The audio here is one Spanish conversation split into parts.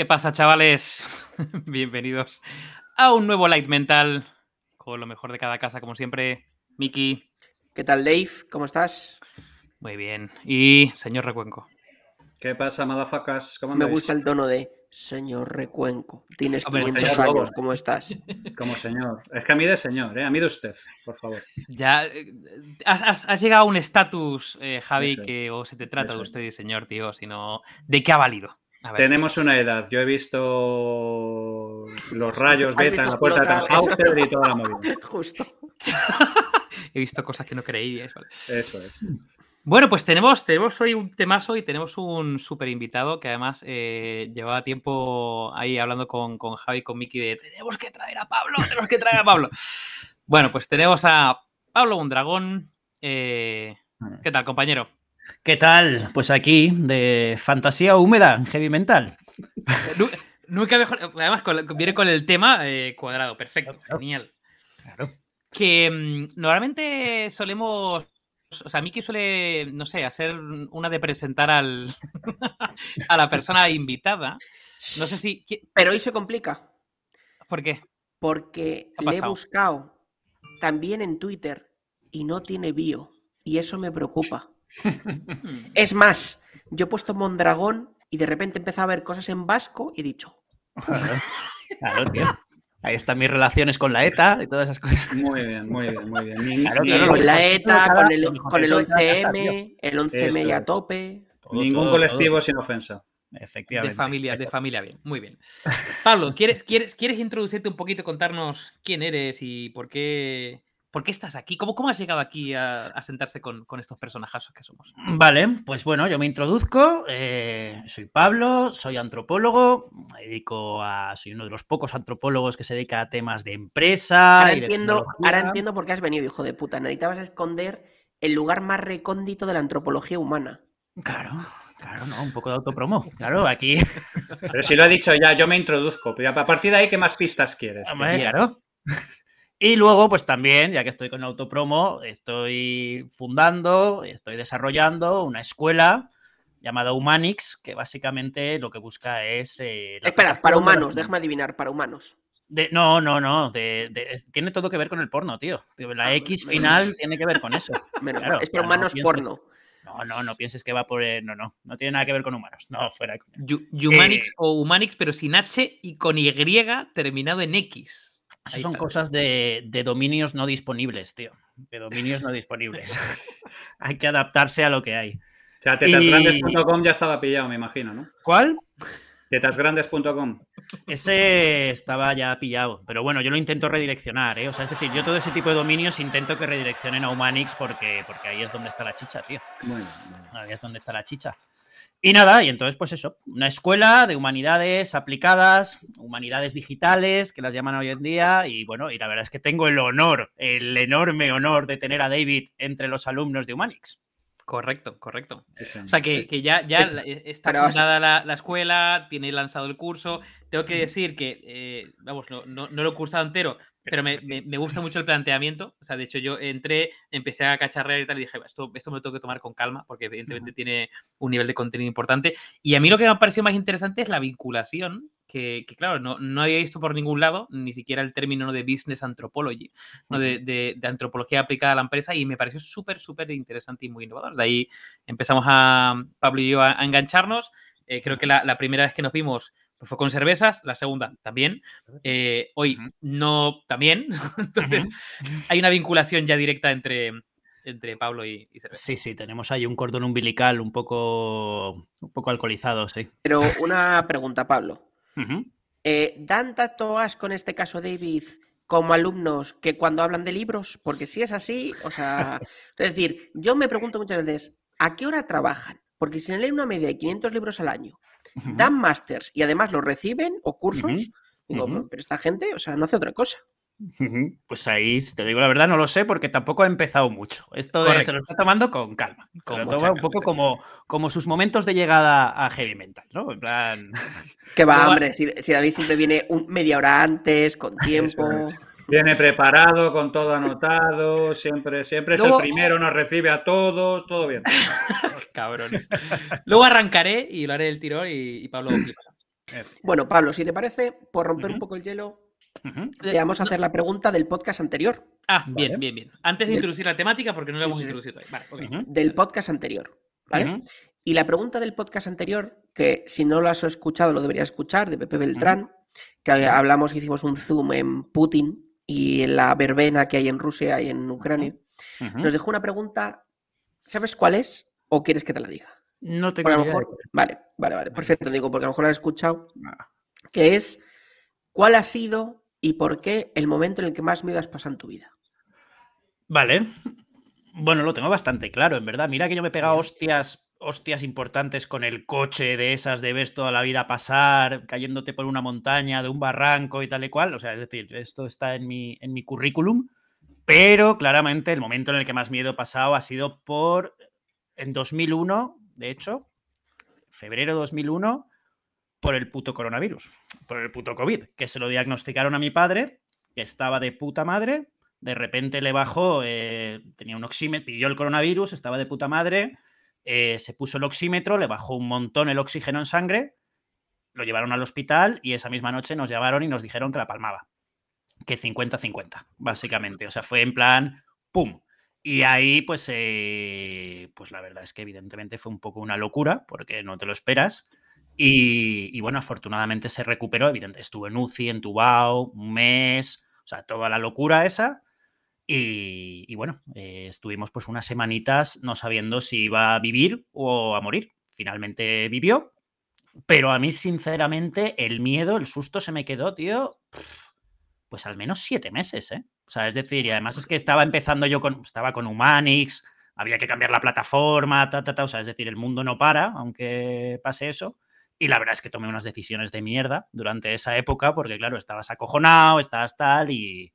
¿Qué pasa, chavales? Bienvenidos a un nuevo Light Mental con lo mejor de cada casa, como siempre. Miki. ¿Qué tal, Dave? ¿Cómo estás? Muy bien. Y señor Recuenco. ¿Qué pasa, madafacas? ¿Cómo Me gusta el tono de señor Recuenco. Tienes Hombre, 500 señor años, Lobo. ¿cómo estás? Como señor. Es que a mí de señor, ¿eh? A mí de usted, por favor. Ya eh, has, has- has llegado a un estatus, eh, Javi, que o se te trata de usted y señor, tío, sino ¿de qué ha valido? Tenemos una edad. Yo he visto los rayos beta en la puerta de. Tannhauser y toda la movida. Justo. He visto cosas que no creíais. vale. Eso es. Bueno, pues tenemos, tenemos hoy un temazo y tenemos un súper invitado que además eh, llevaba tiempo ahí hablando con, con Javi y con Miki de tenemos que traer a Pablo, tenemos que traer a Pablo. Bueno, pues tenemos a Pablo Mondragón. Eh, ¿Qué tal, compañero? ¿Qué tal? Pues aquí, de fantasía húmeda, heavy mental. Nu- Nunca mejor. Además, con- viene con el tema eh, cuadrado. Perfecto, Claro. genial. Claro. Que mm, normalmente solemos. O sea, Miki suele, no sé, hacer una de presentar al, a la persona invitada. No sé si. ¿qui- Pero hoy se complica, ¿Por qué? porque le he buscado también en Twitter y no tiene bio. Y eso me preocupa. Es más, yo he puesto Mondragón y de repente he empezado a ver cosas en vasco y he dicho, Claro, claro, tío. Ahí están mis relaciones con la ETA y todas esas cosas. Muy bien, muy bien, muy bien. Ni- Claro, ni- claro, lo con la ETA, con el, con el mejorcito de cada casa, 11M, el 11M Eso ya a es. tope. Todo, ningún todo, colectivo todo. sin ofensa. Efectivamente. De familia, de familia, bien. Muy bien. Pablo, ¿quieres, quieres, ¿quieres introducirte un poquito, contarnos quién eres y por qué, por qué estás aquí? ¿Cómo, cómo has llegado aquí a, a sentarse con, con estos personajazos que somos? Vale, pues bueno, yo me introduzco. eh, soy Pablo, soy antropólogo. Me dedico a. Soy uno de los pocos antropólogos que se dedica a temas de empresa. Ahora y de entiendo, tecnología. ahora entiendo por qué has venido, hijo de puta. Necesitabas esconder el lugar más recóndito de la antropología humana. Claro, claro, ¿no? Un poco de autopromo. Claro, aquí. Pero si lo ha dicho ya, yo me introduzco. Pero a partir de ahí, ¿qué más pistas quieres? Hombre, claro. Y luego, pues también, ya que estoy con autopromo, estoy fundando, estoy desarrollando una escuela llamada Humanix, que básicamente lo que busca es. eh, Espera, para humanos, déjame adivinar, para humanos. de- no, no, no. de- tiene todo que ver con el porno, tío. La Ah, X menos final tiene que ver con eso. Menos Claro, mal. Es para no humanos pienses- porno. No, no, no pienses que va por. el- No, no. No tiene nada que ver con humanos. No, fuera. Humanix Eh. o Humanix, pero sin H y con Y terminado en X. Eso Ahí son está. cosas de, de dominios no disponibles, tío. De dominios no disponibles. hay que adaptarse a lo que hay. O sea, tetasgrandes.com ya estaba pillado, me imagino, ¿no? ¿Cuál? Tetasgrandes.com. Ese estaba ya pillado, pero bueno, yo lo intento redireccionar, ¿eh? O sea, es decir, yo todo ese tipo de dominios intento que redireccionen a Humanix porque, porque ahí es donde está la chicha, tío. Muy bien. Ahí es donde está la chicha. Y nada, y entonces, pues eso, una escuela de humanidades aplicadas, humanidades digitales, que las llaman hoy en día, y bueno, y la verdad es que tengo el honor, el enorme honor de tener a David entre los alumnos de Humanix. Correcto, correcto. O sea, que, que ya, ya Es- la- e- está fundada la, la escuela, tiene lanzado el curso. Tengo que decir que, eh, vamos, no, no- no lo he cursado entero, pero me, me- me gusta mucho el planteamiento. O sea, de hecho, yo entré, empecé a cacharrear y tal, y dije, "Va, esto, esto me lo tengo que tomar con calma, porque evidentemente tiene un nivel de contenido importante. Y a mí lo que me ha parecido más interesante es la vinculación, que, que, claro, no, no había visto por ningún lado, ni siquiera el término de business anthropology, ¿no? de, de- de antropología aplicada a la empresa, y me pareció súper, súper interesante y muy innovador. De ahí empezamos a, Pablo y yo, a, a engancharnos. Eh, creo que la, la primera vez que nos vimos fue con cervezas, la segunda también. Eh, hoy no también. Entonces, hay una vinculación ya directa entre, entre Pablo y, y cerveza. Sí, sí, tenemos ahí un cordón umbilical un poco, un poco alcoholizado, sí. Pero una pregunta, Pablo. Ujú. Eh, ¿Dan tanto asco en este caso, David, como alumnos que cuando hablan de libros? Porque si es así, o sea, es decir, yo me pregunto muchas veces, ¿a qué hora trabajan? Porque si leen una media de 500 libros al año, dan másters y además los reciben o cursos, digo, pero esta gente, o sea, no hace otra cosa. Pues ahí, si te digo la verdad, no lo sé porque tampoco ha empezado mucho. Esto de- se lo está tomando con calma. Se Con lo toma un poco como, como sus momentos de llegada a heavy mental, ¿no? En plan. Que va, hombre, si, si David siempre viene un, media hora antes, con tiempo. Viene preparado, con todo anotado, siempre, siempre es Luego- el primero, nos recibe a todos, todo bien. Cabrones. Luego arrancaré y lo haré el tirón y, y Pablo. Bueno, Pablo, si te parece, por romper un poco el hielo, Ujú. te vamos a hacer la pregunta del podcast anterior. Ah, Vale. bien, bien, bien. Antes de Del- introducir la temática, porque no la Sí, hemos sí, introducido todavía. Vale, ok. Ujú. Del podcast anterior. Y la pregunta del podcast anterior, que si no lo has escuchado, lo deberías escuchar, de Pepe Beltrán, que hablamos, hicimos un zoom en Putin y la verbena que hay en Rusia y en Ucrania, nos dejó una pregunta. ¿Sabes cuál es? ¿O quieres que te la diga? No tengo Porque a lo mejor. Vale, vale, vale. Perfecto, digo, porque a lo mejor la has escuchado. Que es ¿cuál ha sido y por qué el momento en el que más miedo has pasado en tu vida? Vale. Bueno, lo tengo bastante claro, en verdad. Mira que yo me he pegado hostias, hostias importantes con el coche de esas de ves toda la vida pasar, cayéndote por una montaña, de un barranco y tal y cual. O sea, es decir, esto está en mi, en mi currículum. Pero claramente el momento en el que más miedo he pasado ha sido por. En 2001, de hecho, febrero de 2001, por el puto coronavirus, por el puto COVID, que se lo diagnosticaron a mi padre, que estaba de puta madre, de repente le bajó, eh, tenía un oxímetro, pidió el coronavirus, estaba de puta madre, eh, se puso el oxímetro, le bajó un montón el oxígeno en sangre, lo llevaron al hospital y esa misma noche nos llamaron y nos dijeron que la palmaba. Que 50-50, básicamente. O sea, fue en plan, ¡pum! Y ahí, pues, eh, pues la verdad es que evidentemente fue un poco una locura, porque no te lo esperas. Y, y bueno, afortunadamente se recuperó, evidentemente estuvo en UCI, entubado, un mes, o sea, toda la locura esa. Y, y bueno, eh, estuvimos pues unas semanitas no sabiendo si iba a vivir o a morir. Finalmente vivió, pero a mí sinceramente el miedo, el susto se me quedó, tío, pues al menos siete meses, ¿eh? O sea, es decir, y además es que estaba empezando yo con, estaba con Humanix, había que cambiar la plataforma, ta, ta, ta, o sea, es decir, el mundo no para, aunque pase eso. Y la verdad es que tomé unas decisiones de mierda durante esa época, porque claro, estabas acojonado, estabas tal, y,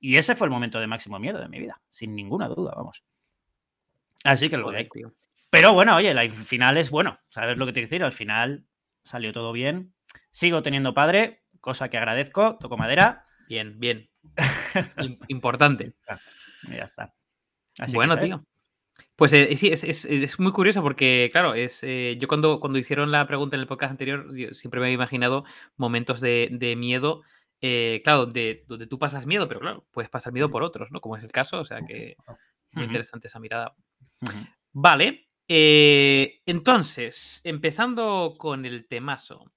y ese fue el momento de máximo miedo de mi vida, sin ninguna duda, vamos. Así que lo tío. Pero bueno, oye, el final es bueno, ¿sabes lo que te quiero decir? Al final salió todo bien. Sigo teniendo padre, cosa que agradezco, toco madera, Bien, bien. Im- Importante. ya está. Así que, bueno, tío. Pues eh, sí, es, es- es muy curioso porque, claro, es eh, yo cuando, cuando hicieron la pregunta en el podcast anterior, yo siempre me había imaginado momentos de, de miedo, eh, claro, de, donde tú pasas miedo, pero claro, puedes pasar miedo por otros, ¿no? Como es el caso, o sea que muy Ujú, interesante esa mirada. Vale, eh, entonces, empezando con el temazo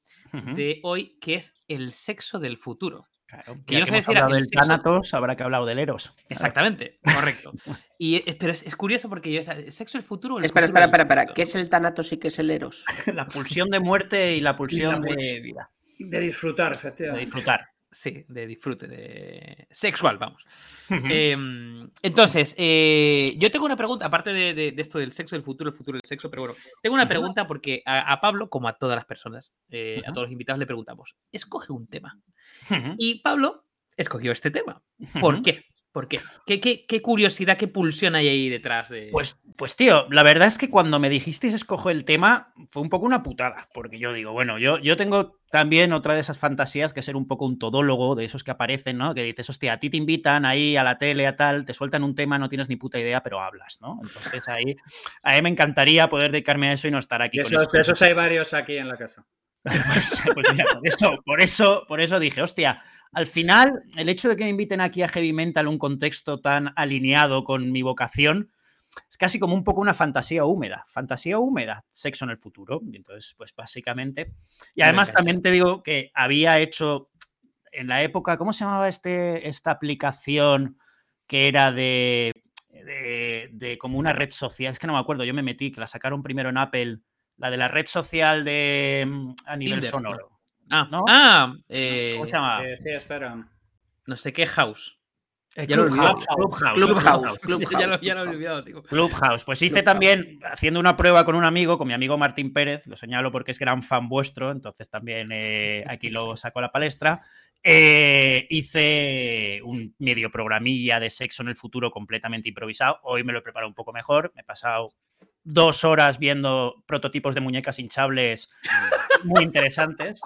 de hoy, que es el sexo del futuro. Claro, que yo ya no que hemos si era hablado el del sexo- Thanatos, habrá que hablar del Eros. Exactamente, correcto. Y, eh, pero es, es curioso porque yo, ¿el sexo del futuro o el Espera, futuro espera, espera, espera. ¿Qué es el Thanatos y qué es el Eros? La pulsión de muerte y la pulsión de vida, De disfrutar, de efectivamente. disfrutar. Sí, de disfrute, de sexual, vamos. Em, entonces, eh, yo tengo una pregunta, aparte de, de- de esto del sexo, del futuro, el futuro del sexo, pero bueno, tengo una pregunta porque a, a Pablo, como a todas las personas, eh, a todos los invitados le preguntamos, escoge un tema. Y Pablo escogió este tema. ¿Por qué? ¿Por qué? ¿Qué, qué, qué curiosidad, qué pulsión hay ahí detrás de...? Pues, pues tío, la verdad es que cuando me dijisteis escojo el tema, fue un poco una putada, porque yo digo, bueno, yo, yo tengo también otra de esas fantasías que es ser un poco un todólogo, de esos que aparecen, ¿no? Que dices, hostia, a ti te invitan ahí a la tele, a tal, te sueltan un tema, no tienes ni puta idea, pero hablas, ¿no? Entonces ahí, a mí me encantaría poder dedicarme a eso y no estar aquí De con de esos hay varios aquí en la casa. Pues, pues mira, por eso, por eso, por eso dije, hostia, al final, el hecho de que me inviten aquí a Heavy Mental, un contexto tan alineado con mi vocación, es casi como un poco una fantasía húmeda. Fantasía húmeda, sexo en el futuro. Y entonces, pues básicamente. Y además también te digo que había hecho en la época, ¿cómo se llamaba este, esta aplicación que era de, de, de como una red social? Es que no me acuerdo, yo me metí, que la sacaron primero en Apple, la de la red social de mm, a nivel Tinder, ¿no? sonoro. ah, ¿no? ah, eh, ¿Cómo se llama? Eh, sí, espera. no sé qué house. Eh, ya Clubhouse, olvidado. Clubhouse, Clubhouse, Clubhouse. ya, lo, ya lo he Clubhouse. olvidado, tío. Clubhouse. Pues hice también, haciendo una prueba con un amigo, con mi amigo Martín Pérez, lo señalo porque es gran fan vuestro, entonces también eh, aquí lo saco a la palestra. eh, hice un medio programilla de sexo en el futuro completamente improvisado. Hoy me lo he preparado un poco mejor. Me he pasado dos horas viendo prototipos de muñecas hinchables muy interesantes.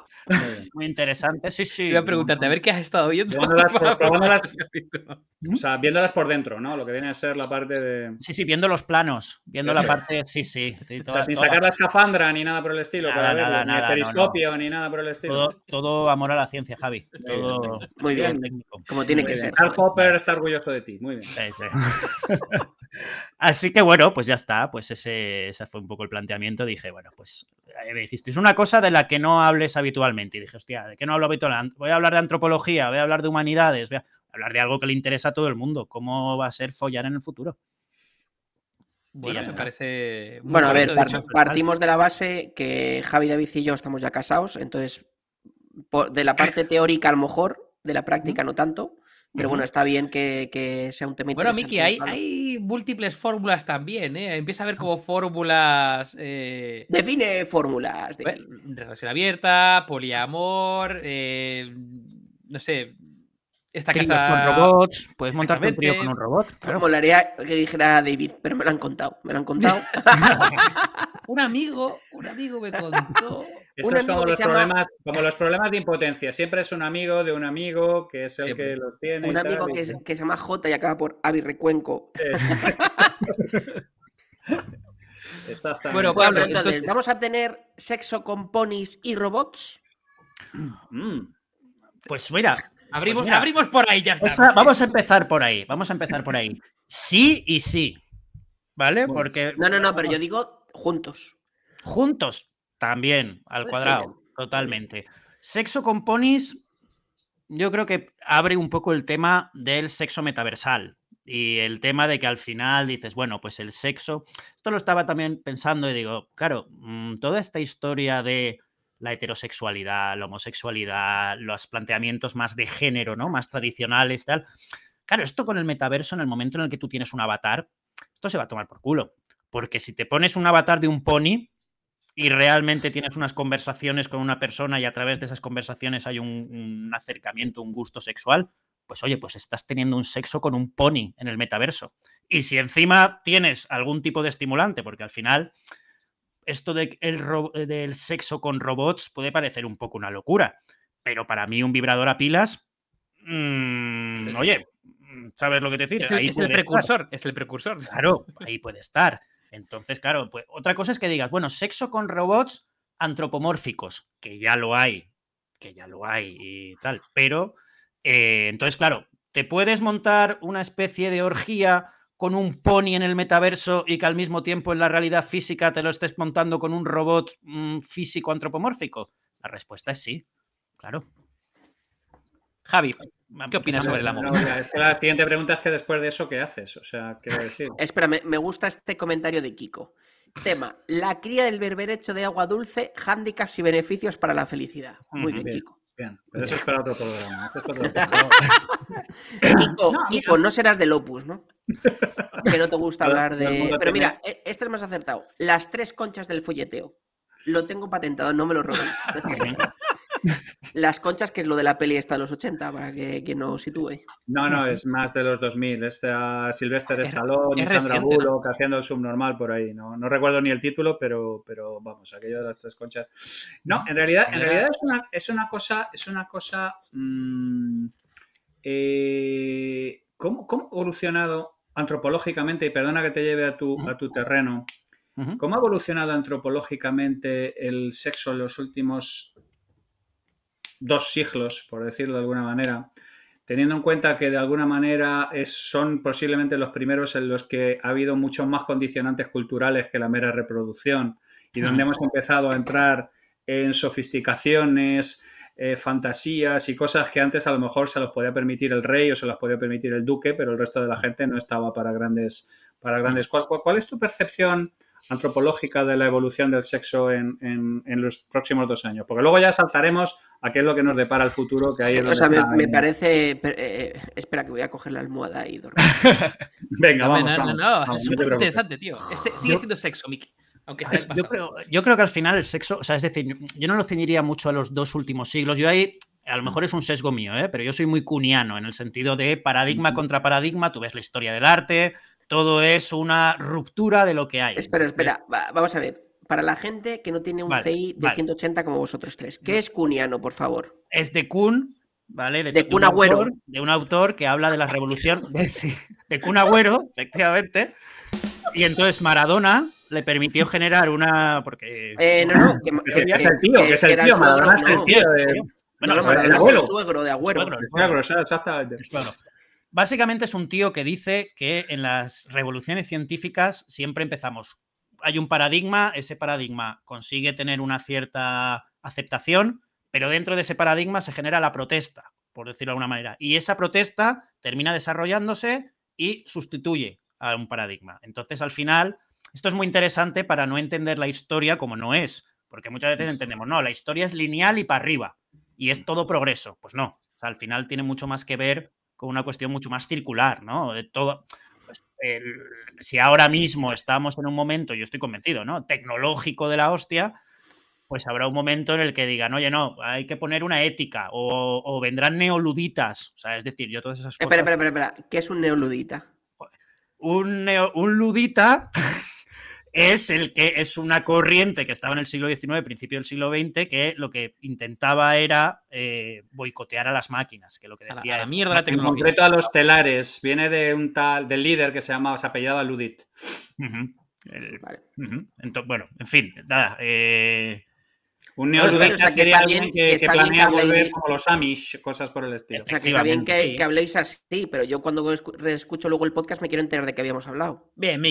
Muy interesantes, sí, sí. Iba a preguntarte, a ver qué has estado viendo. Probándolas por- probándolas- capítulo. O sea, viéndolas por dentro, ¿no? Lo que viene a ser la parte de. Sí, sí, viendo los planos, viendo la parte, sí, sí. sí, O sea, sin sacar la escafandra ni nada por el estilo, Nada, para verlo, nada, ni nada, el no, periscopio, ni nada por el estilo. todo, todo amor a la ciencia, Javi. Muy Todo, Muy bien. técnico. Como tiene Muy que bien. ser. Karl joder. Popper está orgulloso de ti. Muy bien. Sí, sí. Así que bueno, pues ya está. Pues ese, ese fue un poco el planteamiento. Dije, bueno, pues eh, me dijisteis una cosa de la que no hables habitualmente. Y dije, hostia, ¿de qué no hablo habitualmente? Voy a hablar de antropología, voy a hablar de humanidades, voy a hablar de algo que le interesa a todo el mundo. ¿Cómo va a ser follar en el futuro? Bueno, me parece. muy Bueno, a ver, de par- partimos de la base que Javi, David y yo estamos ya casados, entonces por- de la parte teórica a lo mejor, de la práctica no tanto, pero bueno, está bien que, que sea un tema Bueno, interesante. Miki, hay, hay múltiples fórmulas también, ¿eh? Empieza a haber como fórmulas. eh, Define fórmulas. de- bueno, relación abierta, poliamor, eh, no sé. Esta casa. con robots, puedes montarte un trío con un robot. claro. Molaría que dijera David, pero me lo han contado. Me lo han contado. Un amigo, un amigo me contó. Esto Un es como los, llama- problemas, como los problemas de impotencia. Siempre es un amigo de un amigo que es el Siempre. que los tiene. y un tal, amigo y que, es- que se llama J y acaba por Avi Recuenco. es- Exactamente. Bueno, Bueno, Pablo, pero entonces, entonces- ¿vamos a tener sexo con ponis y robots? Mm. Pues mira, Abrimos, mira. abrimos por ahí, ya está. Esa- vamos a empezar por ahí. Vamos a empezar por ahí. Sí y sí. ¿Vale? Bueno. Porque No, no, no, pero yo digo juntos. juntos también, al cuadrado. Totalmente. Sexo con ponis, yo creo que abre un poco el tema del sexo metaversal. Y el tema de que al final dices, bueno, pues el sexo. Esto lo estaba también pensando y digo, claro, mm, toda esta historia de la heterosexualidad, la homosexualidad, los planteamientos más de género, ¿no? Más tradicionales, tal. Claro, esto con el metaverso, en el momento en el que tú tienes un avatar, esto se va a tomar por culo. Porque si te pones un avatar de un pony y realmente tienes unas conversaciones con una persona y a través de esas conversaciones hay un, un acercamiento, un gusto sexual, pues oye, pues estás teniendo un sexo con un pony en el metaverso. Y si encima tienes algún tipo de estimulante, porque al final esto de el ro- del sexo con robots puede parecer un poco una locura, pero para mí un vibrador a pilas, mm, Sí. oye, mm, ¿sabes lo que te decir? Es el, Ahí es el puede estar. precursor, es el precursor. Claro, ahí puede estar. Entonces, claro, pues otra cosa es que digas, bueno, sexo con robots antropomórficos, que ya lo hay, que ya lo hay y tal, pero eh, entonces, claro, te puedes montar una especie de orgía con un pony en el metaverso y que al mismo tiempo en la realidad física te lo estés montando con un robot mm, físico antropomórfico. La respuesta es sí, claro. Javi, ¿qué opinas sobre el amor? no, es que la siguiente pregunta es que después de eso, ¿qué haces? O sea, quiero decir. Espera, me, me gusta este comentario de Kiko. Tema, la cría del berberecho de agua dulce, hándicaps y beneficios para la felicidad. Muy Bien. Kiko. Bien, pero eso es para otro programa. eso es para otro programa. Kiko, Kiko, no serás del Opus, ¿no? Que no te gusta hablar de... Pero mira, e- este es más acertado. Las tres conchas del folleteo. Lo tengo patentado, no me lo robéis. Las conchas, que es lo de la peli esta de los 80, para que quien no sitúe. No, no, es más de los 2000. Es uh, Sylvester Es- Stallone y es Sandra reciente, ¿no? Bullock haciendo el subnormal por ahí. No, no recuerdo ni el título, pero, pero vamos, aquello de las tres conchas. No, en realidad, en realidad es, una, es una cosa, es una cosa. mm, eh, ¿cómo, cómo ha evolucionado antropológicamente? Y perdona que te lleve a tu, a tu terreno. ¿Cómo ha evolucionado antropológicamente el sexo en los últimos dos siglos, por decirlo de alguna manera? Teniendo en cuenta que de alguna manera es- son posiblemente los primeros en los que ha habido muchos más condicionantes culturales que la mera reproducción y donde hemos empezado a entrar en sofisticaciones, eh, fantasías y cosas que antes a lo mejor se los podía permitir el rey o se las podía permitir el duque, pero el resto de la gente no estaba para grandes... Para grandes. ¿Cuál, cuál- cuál es tu percepción antropológica de la evolución del sexo en, en- en los próximos dos años? Porque luego ya saltaremos a qué es lo que nos depara el futuro, que es O sea, me, me parece... per- eh, espera, que voy a coger la almohada y dormir. Venga, No, vamos, no, no, vamos, no, vamos, es no te súper interesante, tío. Es- sigue siendo sexo, Miki. Aunque sea el Yo pasado. creo, yo creo que al final el sexo, o sea, es decir, yo no lo ceñiría mucho a los dos últimos siglos. Yo ahí, a lo mejor es un sesgo mío, ¿eh? pero yo soy muy cuniano en el sentido de paradigma contra paradigma. Tú ves la historia del arte, todo es una ruptura de lo que hay. Espera, espera, va- vamos a ver. para la gente que no tiene un Vale, CI de vale. 180 como vosotros tres. ¿Qué es cuniano, por favor? Es de Kun, ¿vale? De un Kun Agüero. autor- de un autor que habla de la revolución. sí, de Kun Agüero, efectivamente. Y entonces Maradona le permitió generar una. Porque. Eh, no, no. Que, Que es el tío, que es el tío, suegro, Maradona es el no. tío de... No, Bueno, no, es Maradona el es abuelo. el suegro de Agüero. Suegro, el Bueno, pero exactamente. Básicamente es un tío que dice que en las revoluciones científicas siempre empezamos. Hay un paradigma, ese paradigma consigue tener una cierta aceptación, pero dentro de ese paradigma se genera la protesta, por decirlo de alguna manera. Y esa protesta termina desarrollándose y sustituye a un paradigma. Entonces, al final, esto es muy interesante para no entender la historia como no es, porque muchas veces entendemos, no, la historia es lineal y para arriba, y es todo progreso. Pues no, o sea, al final tiene mucho más que ver con una cuestión mucho más circular, ¿no? De todo. pues, el- si ahora mismo estamos en un momento, yo estoy convencido, ¿no? Tecnológico de la hostia, pues habrá un momento en el que digan, oye, no, hay que poner una ética, o, o vendrán neoluditas, o sea, es decir, yo todas esas cosas. Espera, espera, espera, espera. ¿Qué es un neoludita? Un, neo- un ludita es el que es una corriente que estaba en el siglo XIX, principio del siglo XX, que lo que intentaba era eh, boicotear a las máquinas, que lo que A la, decía a la es, mierda la En tecnología. concreto a los telares. Viene de un tal, del líder que se llamaba, se apellidaba Ludit. El- Vale. Entonces, bueno, en fin, nada. eh, Un neoludita o sea, que sería está alguien que, planea que habléis- volver como los Amish, cosas por el estilo. O sea, que está bien que, habléis así, pero yo cuando escu- reescucho luego el podcast me quiero enterar de qué habíamos hablado. Bien, me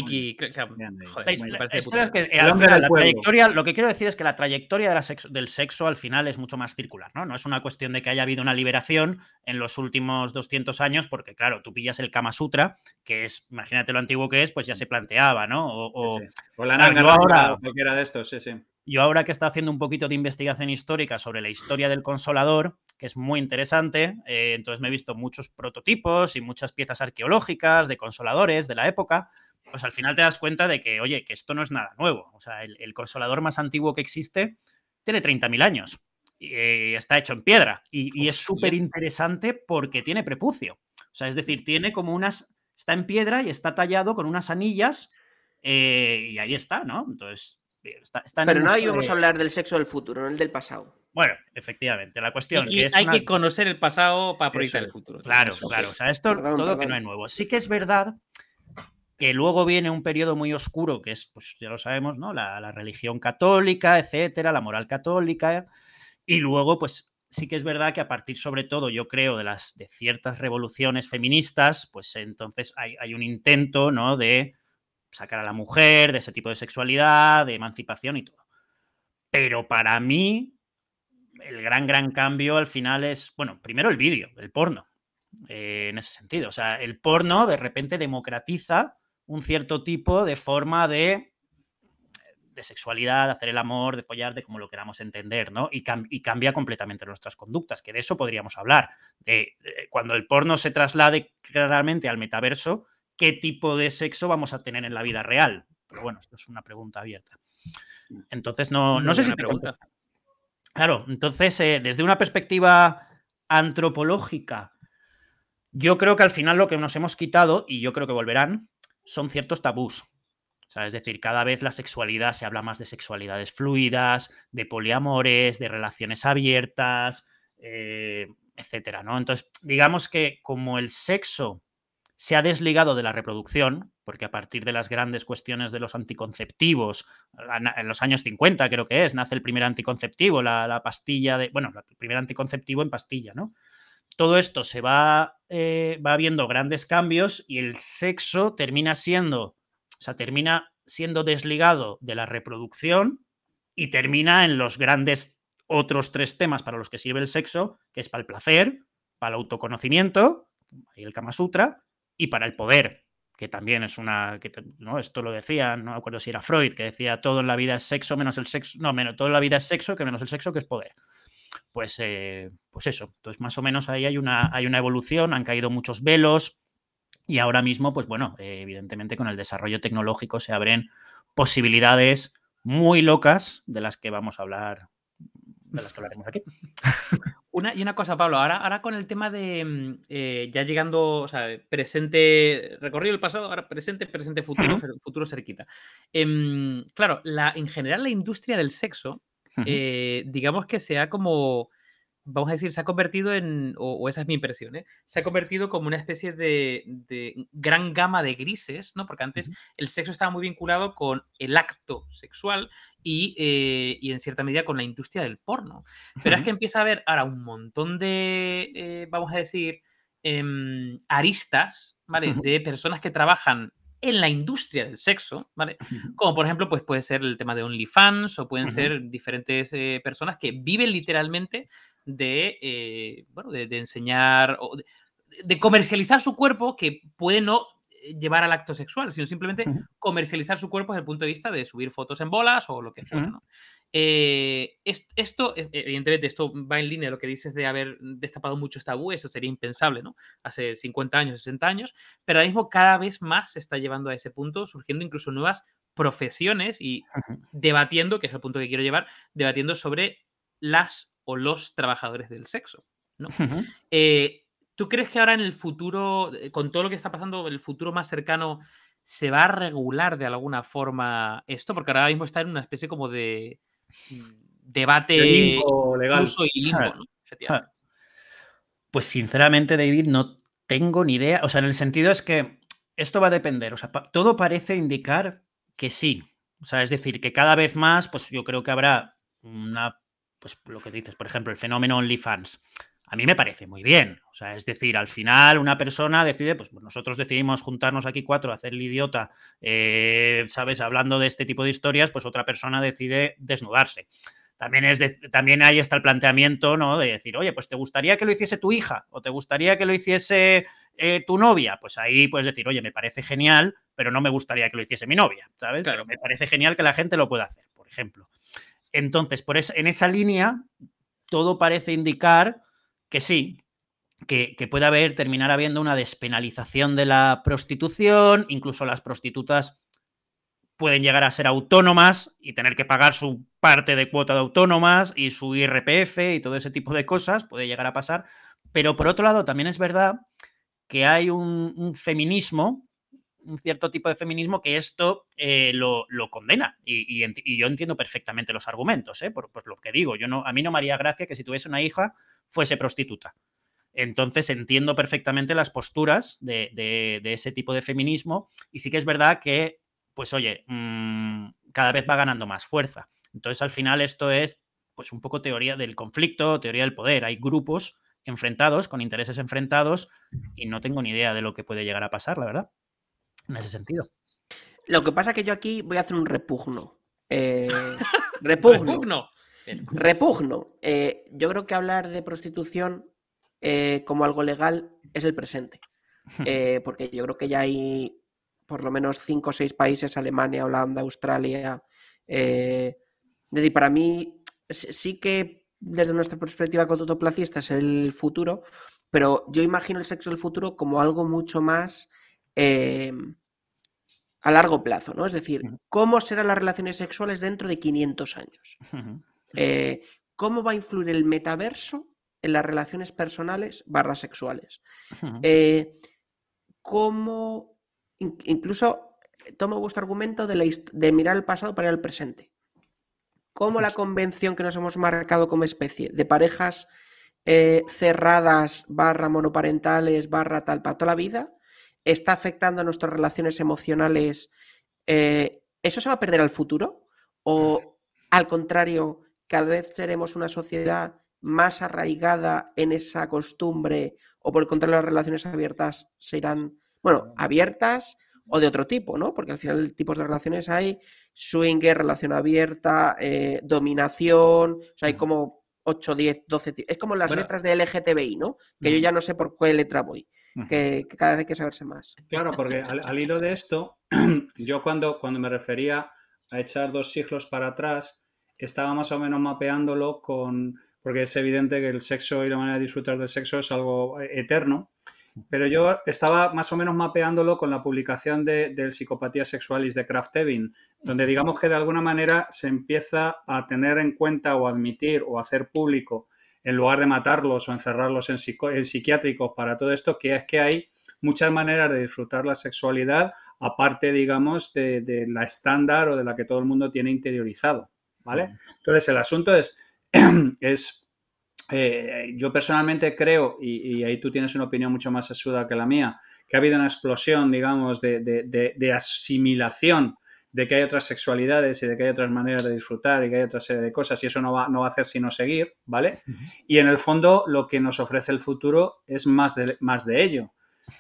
la- trayectoria, lo que quiero decir es que la trayectoria de la sexo- del sexo al final es mucho más circular, ¿no? No es una cuestión de que haya habido una liberación en los últimos 200 años, porque claro, tú pillas el Kama Sutra, que es, imagínate lo antiguo que es, pues ya se planteaba, ¿no? O, o- Sí, sí. O la rápida, ahora- o cualquiera de estos, sí, sí. Yo ahora que está haciendo un poquito de investigación histórica sobre la historia del consolador, que es muy interesante, eh, entonces me he visto muchos prototipos y muchas piezas arqueológicas de consoladores de la época, pues al final te das cuenta de que, oye, que esto no es nada nuevo. O sea, el, el consolador más antiguo que existe tiene 30.000 años y eh, está hecho en piedra y, y es súper interesante porque tiene prepucio. O sea, es decir, tiene como unas, está en piedra y está tallado con unas anillas eh, y ahí está, ¿no? Entonces, está, Pero no íbamos de- a hablar del sexo del futuro, no el del pasado. Bueno, efectivamente, la cuestión que es hay una- que conocer el pasado para proyectar Eso el futuro. Claro, Eso. claro. O sea, esto Perdón, todo que no es nuevo. Sí que es verdad que luego viene un periodo muy oscuro, que es, pues ya lo sabemos, ¿no? La, la religión católica, etcétera, la moral católica. Y luego, pues sí que es verdad que a partir, sobre todo, yo creo, de las de ciertas revoluciones feministas, pues entonces hay, hay un intento, ¿no? De sacar a la mujer de ese tipo de sexualidad, de emancipación y todo. Pero para mí, el gran, gran cambio al final es, bueno, primero el vídeo, el porno, eh, en ese sentido. O sea, el porno de repente democratiza un cierto tipo de forma de, de sexualidad, de hacer el amor, de follar, de como lo queramos entender, ¿no? Y, cam- y cambia completamente nuestras conductas, que de eso podríamos hablar. Cuando el porno se traslade claramente al metaverso, ¿qué tipo de sexo vamos a tener en la vida real? Pero bueno, esto es una pregunta abierta. Entonces, no, no sé si te pregunta. Claro, entonces, eh, desde una perspectiva antropológica, yo creo que al final lo que nos hemos quitado, y yo creo que volverán, son ciertos tabús. O sea, es decir, cada vez la sexualidad se habla más de sexualidades fluidas, de poliamores, de relaciones abiertas, eh, etcétera, ¿no? Entonces, digamos que como el sexo se ha desligado de la reproducción, porque a partir de las grandes cuestiones de los anticonceptivos, en los años 50 creo que es, nace el primer anticonceptivo, la, la pastilla de, bueno, el primer anticonceptivo en pastilla, ¿no? Todo esto se va, eh, va viendo grandes cambios y el sexo termina siendo, o sea, termina siendo desligado de la reproducción y termina en los grandes otros tres temas para los que sirve el sexo, que es para el placer, para el autoconocimiento, y el Kama Sutra, y para el poder, que también es una, que, ¿no? esto lo decía, no me acuerdo si era Freud, que decía todo en la vida es sexo menos el sexo, no, menos, todo en la vida es sexo que menos el sexo que es poder. Pues, eh, pues eso, entonces más o menos ahí hay una, hay una evolución, han caído muchos velos y ahora mismo, pues bueno, eh, evidentemente con el desarrollo tecnológico se abren posibilidades muy locas de las que vamos a hablar, de las que hablaremos aquí. Una, y una cosa, Pablo, ahora, ahora con el tema de mm, eh, ya llegando, o sea, presente, recorrido el pasado, ahora presente, presente, futuro, futuro cerquita. Em, claro, la, en general la industria del sexo, eh, digamos que se ha como, vamos a decir, se ha convertido en, o, o esa es mi impresión, ¿eh? se ha convertido como una especie de, de gran gama de grises, ¿no? Porque antes el sexo estaba muy vinculado con el acto sexual y, eh, y en cierta medida con la industria del porno. Pero es que empieza a haber ahora un montón de, eh, vamos a decir, em, aristas, ¿vale? De personas que trabajan en la industria del sexo, ¿vale? Como por ejemplo, pues puede ser el tema de OnlyFans o pueden ser diferentes eh, personas que viven literalmente de, bueno, de, de enseñar o de, de comercializar su cuerpo que puede no llevar al acto sexual, sino simplemente comercializar su cuerpo desde el punto de vista de subir fotos en bolas o lo que fuera. Eh, es- esto, e- evidentemente, esto va en línea de lo que dices de haber destapado muchos tabúes, eso sería impensable, ¿no? Hace 50 años, 60 años, pero ahora mismo cada vez más se está llevando a ese punto, surgiendo incluso nuevas profesiones y debatiendo, que es el punto que quiero llevar, debatiendo sobre las o los trabajadores del sexo. Eh, ¿Tú crees que ahora en el futuro, eh, con todo lo que está pasando, el futuro más cercano, se va a regular de alguna forma esto? Porque ahora mismo está en una especie como de mm, debate De legal. Pues sinceramente, David, no tengo ni idea. O sea, en el sentido es que esto va a depender. O sea, todo parece indicar que sí. O sea, es decir, que cada vez más, pues yo creo que habrá una, pues lo que dices, por ejemplo, el fenómeno OnlyFans. A mí me parece muy bien. O sea, es decir, al final una persona decide, pues nosotros decidimos juntarnos aquí cuatro, hacer el idiota, eh, ¿sabes? Hablando de este tipo de historias, pues otra persona decide desnudarse también, es de- también ahí está el planteamiento, ¿no? De decir, oye, pues te gustaría que lo hiciese tu hija o te gustaría que lo hiciese eh, tu novia. Pues ahí puedes decir, oye, me parece genial, pero no me gustaría que lo hiciese mi novia, ¿sabes? Claro. Pero me parece genial que la gente lo pueda hacer, por ejemplo. Entonces, por es- en esa línea, todo parece indicar que sí, que, que puede haber, terminar habiendo una despenalización de la prostitución, incluso las prostitutas pueden llegar a ser autónomas y tener que pagar su parte de cuota de autónomas y su IRPF y todo ese tipo de cosas, puede llegar a pasar. Pero por otro lado, también es verdad que hay un, un feminismo, un cierto tipo de feminismo que esto eh, lo, lo condena. Y, y yo entiendo perfectamente los argumentos, ¿eh? por, por lo que digo. Yo no, a mí no me haría gracia que si tuviese una hija fuese prostituta. Entonces entiendo perfectamente las posturas de, de- de ese tipo de feminismo y sí que es verdad que, pues oye, mm, cada vez va ganando más fuerza. Entonces al final esto es pues un poco teoría del conflicto, teoría del poder. Hay grupos enfrentados, con intereses enfrentados y no tengo ni idea de lo que puede llegar a pasar, la verdad, en ese sentido. Lo que pasa es que yo aquí voy a hacer un repugno. Eh, repugno. Repugno. Repugno. Eh, yo creo que hablar de prostitución eh, como algo legal es el presente. Eh, porque yo creo que ya hay por lo menos cinco o seis países, Alemania, Holanda, Australia. eh, es decir, para mí sí que desde nuestra perspectiva cortoplacista es el futuro, pero yo imagino el sexo del futuro como algo mucho más eh, a largo plazo, ¿no? Es decir. ¿cómo serán las relaciones sexuales dentro de 500 años? Eh, ¿Cómo va a influir el metaverso en las relaciones personales barra sexuales? Eh, ¿Cómo, in- incluso tomo vuestro argumento de, la de mirar el pasado para ir al presente? ¿Cómo la convención que nos hemos marcado como especie de parejas eh, cerradas, barra monoparentales, barra tal, para toda la vida, está afectando a nuestras relaciones emocionales? eh, ¿Eso se va a perder al futuro? ¿O al contrario, cada vez seremos una sociedad más arraigada en esa costumbre o por el contrario las relaciones abiertas serán, bueno, abiertas o de otro tipo, ¿no? Porque al final tipos de relaciones hay swinger, relación abierta, eh, dominación, o sea, hay como 8, 10, 12, ti- es como las Bueno. letras de LGTBI, ¿no? Que yo ya no sé por qué letra voy. Que, cada vez hay que saberse más. Claro, porque al, hilo de esto, yo cuando, cuando me refería a echar dos siglos para atrás, estaba más o menos mapeándolo con, porque es evidente que el sexo y la manera de disfrutar del sexo es algo eh, eterno, pero yo estaba más o menos mapeándolo con la publicación de, del Psicopatía Sexualis de Kraft Ebing, donde digamos que de alguna manera se empieza a tener en cuenta o admitir o hacer público en lugar de matarlos o encerrarlos en, psiquiátricos para todo esto, que es que hay muchas maneras de disfrutar la sexualidad, aparte, digamos, de, la estándar o de la que todo el mundo tiene interiorizado, ¿vale? Entonces, el asunto es, es eh, yo personalmente creo, y, ahí tú tienes una opinión mucho más asuda que la mía, que ha habido una explosión, digamos, de, de asimilación de que hay otras sexualidades y de que hay otras maneras de disfrutar y que hay otra serie de cosas y eso no va, no va a hacer sino seguir, ¿vale? Y en el fondo lo que nos ofrece el futuro es más de, más de ello.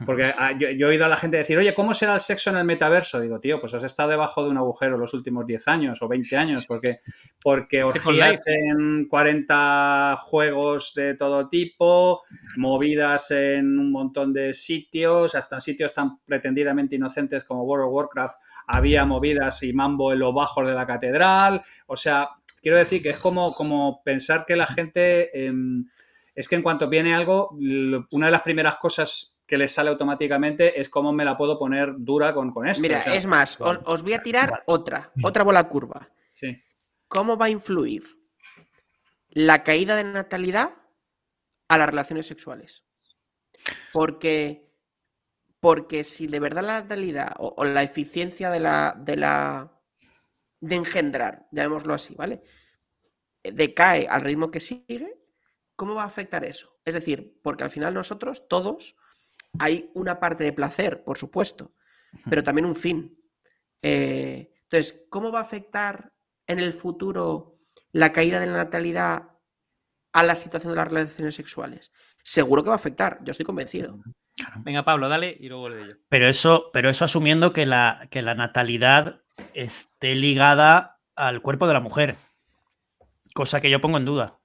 Porque yo, he oído a la gente decir, oye, ¿cómo será el sexo en el metaverso? Digo, tío, pues has estado debajo de un agujero los últimos 10 años o 20 años, porque, porque orgías en 40 juegos de todo tipo, movidas en un montón de sitios, hasta en sitios tan pretendidamente inocentes como World of Warcraft, había movidas y mambo en los bajos de la catedral. O sea, quiero decir que es como, como pensar que la gente... Em, es que en cuanto viene algo, una de las primeras cosas que les sale automáticamente es cómo me la puedo poner dura con, con esto. Mira, es más, os, voy a tirar otra, otra bola curva. Sí. ¿Cómo va a influir la caída de natalidad a las relaciones sexuales? Porque, porque si de verdad la natalidad o, la eficiencia de la, de la de engendrar, llamémoslo así, ¿vale? Decae al ritmo que sigue, ¿cómo va a afectar eso? Es decir, porque al final nosotros todos hay una parte de placer, por supuesto, pero también un fin. Eh, entonces, ¿cómo va a afectar en el futuro la caída de la natalidad a la situación de las relaciones sexuales? Seguro que va a afectar, yo estoy convencido. Venga, Pablo, dale y luego le digo. Pero eso, pero eso asumiendo que la, que la natalidad esté ligada al cuerpo de la mujer. Cosa que yo pongo en duda.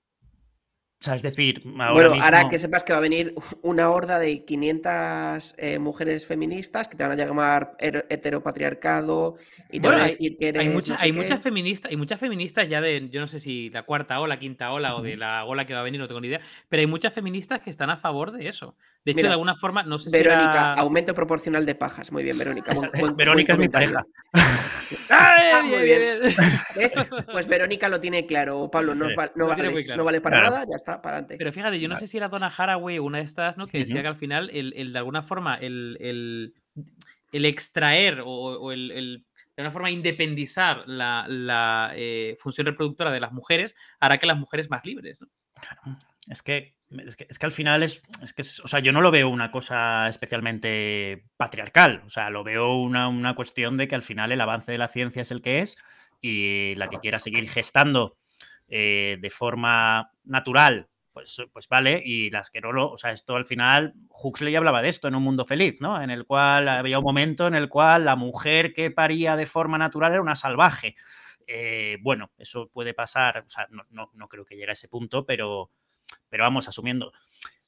O sea, es decir, ahora Bueno, ahora que sepas que va a venir una horda de 500 eh, mujeres feministas que te van a llamar heteropatriarcado y te van a decir que eres. Hay, hay muchas feministas, hay muchas feministas ya de, yo no sé si la cuarta ola, quinta ola o de la ola que va a venir, no tengo ni idea, pero hay muchas feministas que están a favor de eso. De hecho, de alguna forma, no sé si. Verónica, aumento proporcional de pajas. Muy bien, Verónica. Verónica es mi pareja. Ah, bien, bien, Pues Verónica lo tiene claro. Pablo, no, no, vale, para nada, ya está, para adelante. Pero fíjate, yo no sé si era Donna Haraway o una de estas, ¿no? Que decía que al final, el, de alguna forma, el, extraer o, el, de alguna forma independizar la, eh, función reproductora de las mujeres hará que las mujeres más libres, ¿no? Claro. Es que, es que, al final es, es que, o sea, yo no lo veo una cosa especialmente patriarcal, o sea, lo veo una, una, cuestión de que al final el avance de la ciencia es el que es y la que quiera seguir gestando eh, de forma natural, pues, pues vale, y las que no lo, o sea, esto al final, Huxley hablaba de esto en un mundo feliz, ¿no? En el cual había un momento en el cual la mujer que paría de forma natural era una salvaje. Eh, bueno, eso puede pasar, o sea, no, no, no creo que llegue a ese punto, pero pero vamos asumiendo.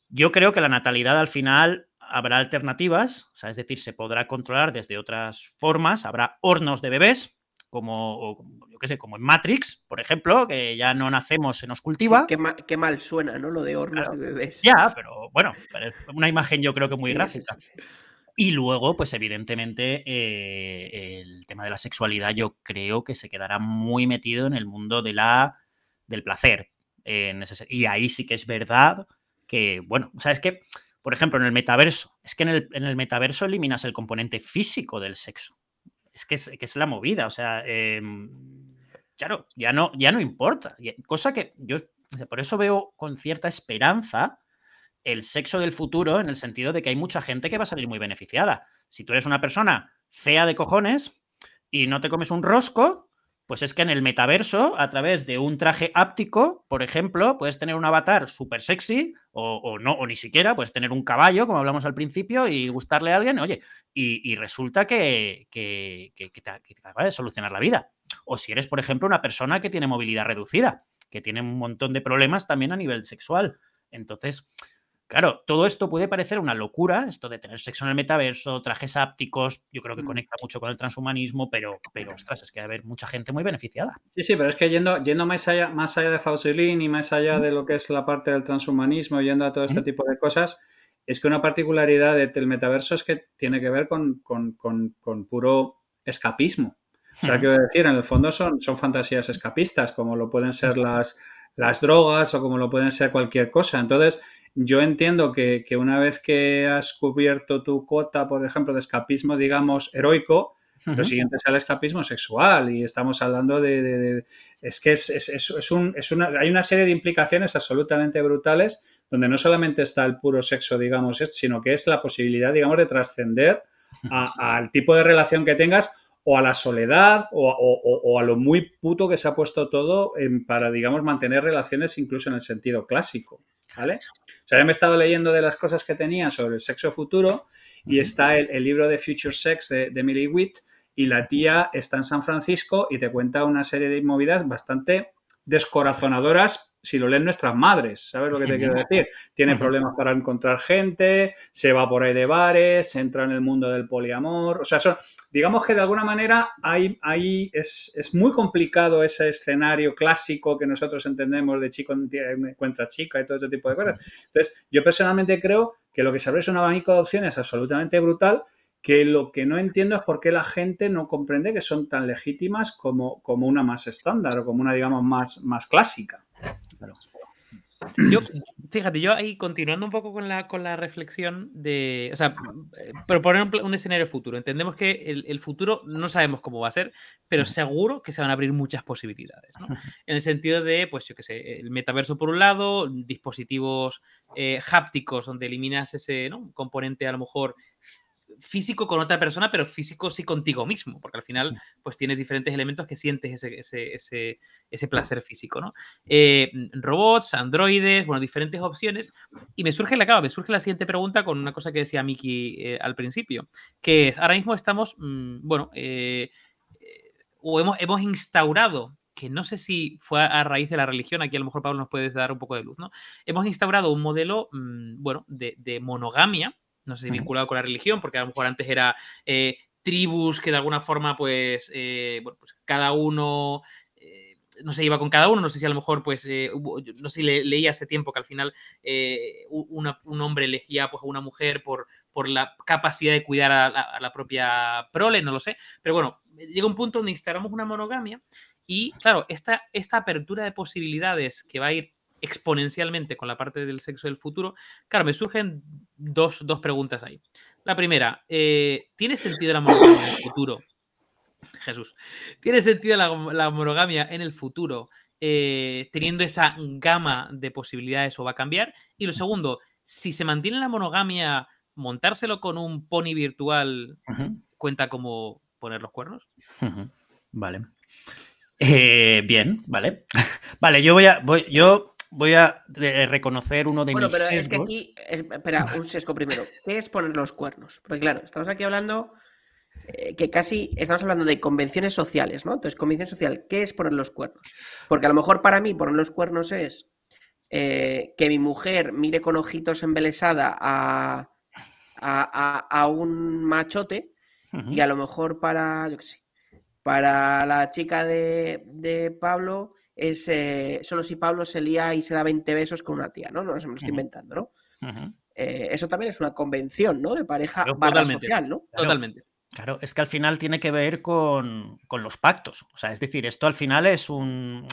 Yo creo que la natalidad al final habrá alternativas, o sea, es decir, se podrá controlar desde otras formas, habrá hornos de bebés, como, yo qué sé, como en Matrix, por ejemplo, que ya no nacemos, se nos cultiva. Qué, mal, suena, ¿no? Lo de hornos de bebés. Ya, pero bueno, una imagen yo creo que muy gráfica. y luego, pues evidentemente, eh, el tema de la sexualidad yo creo que se quedará muy metido en el mundo de la, del placer y ahí sí que es verdad que, bueno, o sea, es que, por ejemplo, en el metaverso, es que en el, metaverso eliminas el componente físico del sexo. Es que es, que es la movida, o sea, em, claro, ya no, ya no importa. Cosa que yo, por eso veo con cierta esperanza el sexo del futuro en el sentido de que hay mucha gente que va a salir muy beneficiada. Si tú eres una persona fea de cojones y no te comes un rosco, pues es que en el metaverso, a través de un traje áptico, por ejemplo, puedes tener un avatar súper sexy o, no, o ni siquiera, puedes tener un caballo, como hablamos al principio, y gustarle a alguien, oye, y, resulta que, que, que, te, acaba de solucionar la vida. O si eres, por ejemplo, una persona que tiene movilidad reducida, que tiene un montón de problemas también a nivel sexual. Entonces, Claro, todo esto puede parecer una locura, esto de tener sexo en el metaverso, trajes ápticos, yo creo que mm. conecta mucho con el transhumanismo, pero, pero ostras, es que va a haber mucha gente muy beneficiada. Sí, sí, pero es que yendo, yendo más, allá, más allá de Fausilin y más allá de lo que es la parte del transhumanismo, yendo a todo este tipo de cosas, es que una particularidad del metaverso es que tiene que ver con, puro escapismo. O sea, quiero decir, en el fondo son, son fantasías escapistas, como lo pueden ser las, las drogas o como lo pueden ser cualquier cosa. Entonces, yo entiendo que, una vez que has cubierto tu cuota, por ejemplo, de escapismo, digamos, heroico, lo siguiente es el escapismo sexual y estamos hablando de... es que es, es, es, un, una, hay una serie de implicaciones absolutamente brutales donde no solamente está el puro sexo, digamos, sino que es la posibilidad, digamos, de trascender al tipo de relación que tengas o a la soledad o, a lo muy puto que se ha puesto todo para, digamos, mantener relaciones incluso en el sentido clásico, ¿vale? O sea, yo me he estado leyendo de las cosas que tenía sobre el sexo futuro y está el, libro de Future Sex de, de Emily Witt y la tía está en San Francisco y te cuenta una serie de movidas bastante descorazonadoras si lo leen nuestras madres, ¿sabes lo que te quiero decir? Tiene problemas para encontrar gente, se va por ahí de bares, entra en el mundo del poliamor, o sea, digamos que de alguna manera hay, es, es, muy complicado ese escenario clásico que nosotros entendemos de chico encuentra chica y todo ese tipo de cosas. Entonces, yo personalmente creo que lo que se abre es un abanico de opciones absolutamente brutal que lo que no entiendo es por qué la gente no comprende que son tan legítimas como, como una más estándar o como una, digamos, más, más clásica. Yo, fíjate, yo ahí continuando un poco con la, con la reflexión de, o sea, proponer un, escenario futuro. Entendemos que el, futuro no sabemos cómo va a ser, pero seguro que se van a abrir muchas posibilidades, ¿no? En el sentido de, pues yo qué sé, el metaverso por un lado, dispositivos eh, hápticos donde eliminas ese componente a lo mejor físico con otra persona, pero físico sí contigo mismo, porque al final pues tienes diferentes elementos que sientes ese, placer físico, ¿no? Eh, robots, androides, bueno, diferentes opciones. Y me surge la me surge la siguiente pregunta con una cosa que decía Miki eh, al principio, que es, ahora mismo estamos, mm, bueno, eh, o hemos, hemos instaurado que no sé si fue a raíz de la religión, aquí a lo mejor Pablo nos puedes dar un poco de luz, ¿no? Hemos instaurado un modelo, mm, bueno, de, de monogamia, no sé si vinculado con la religión, porque a lo mejor antes era eh, tribus que de alguna forma, pues, eh, bueno, pues cada uno eh, no se iba con cada uno, no sé si a lo mejor, pues, no sé si leía hace tiempo que al final un hombre elegía pues, a una mujer por, por la capacidad de cuidar a la, propia prole, no lo sé, pero bueno, llega un punto donde instalamos una monogamia y, claro, esta, esta apertura de posibilidades que va a ir exponencialmente con la parte del sexo del futuro, claro, me surgen dos, preguntas ahí. La primera, eh, ¿tiene sentido la monogamia en el futuro? Jesús, ¿tiene sentido la, monogamia en el futuro eh, teniendo esa gama de posibilidades o va a cambiar? Y lo segundo, si se mantiene la monogamia, montárselo con un pony virtual cuenta como poner los cuernos. Vale. Eh, bien, vale. vale, yo voy a. Voy, yo voy a reconocer uno de mis Bueno, pero es que aquí, espera, un sesgo primero. ¿Qué es poner los cuernos? Porque claro, estamos aquí hablando eh, que casi estamos hablando de convenciones sociales, ¿no? Entonces, convención social, ¿qué es poner los cuernos? Porque a lo mejor para mí poner los cuernos es eh, que mi mujer mire con ojitos embelesada a, a, un machote y a lo mejor para, yo qué sé, para la chica de, de Pablo es eh, solo si Pablo se lía y se da 20 besos con una tía, ¿no? No, se me lo estoy inventando, ¿no? Eh, eso también es una convención, ¿no? De pareja social, ¿no? Totalmente. Claro, es que al final tiene que ver con, los pactos. O sea, es decir, esto al final es un,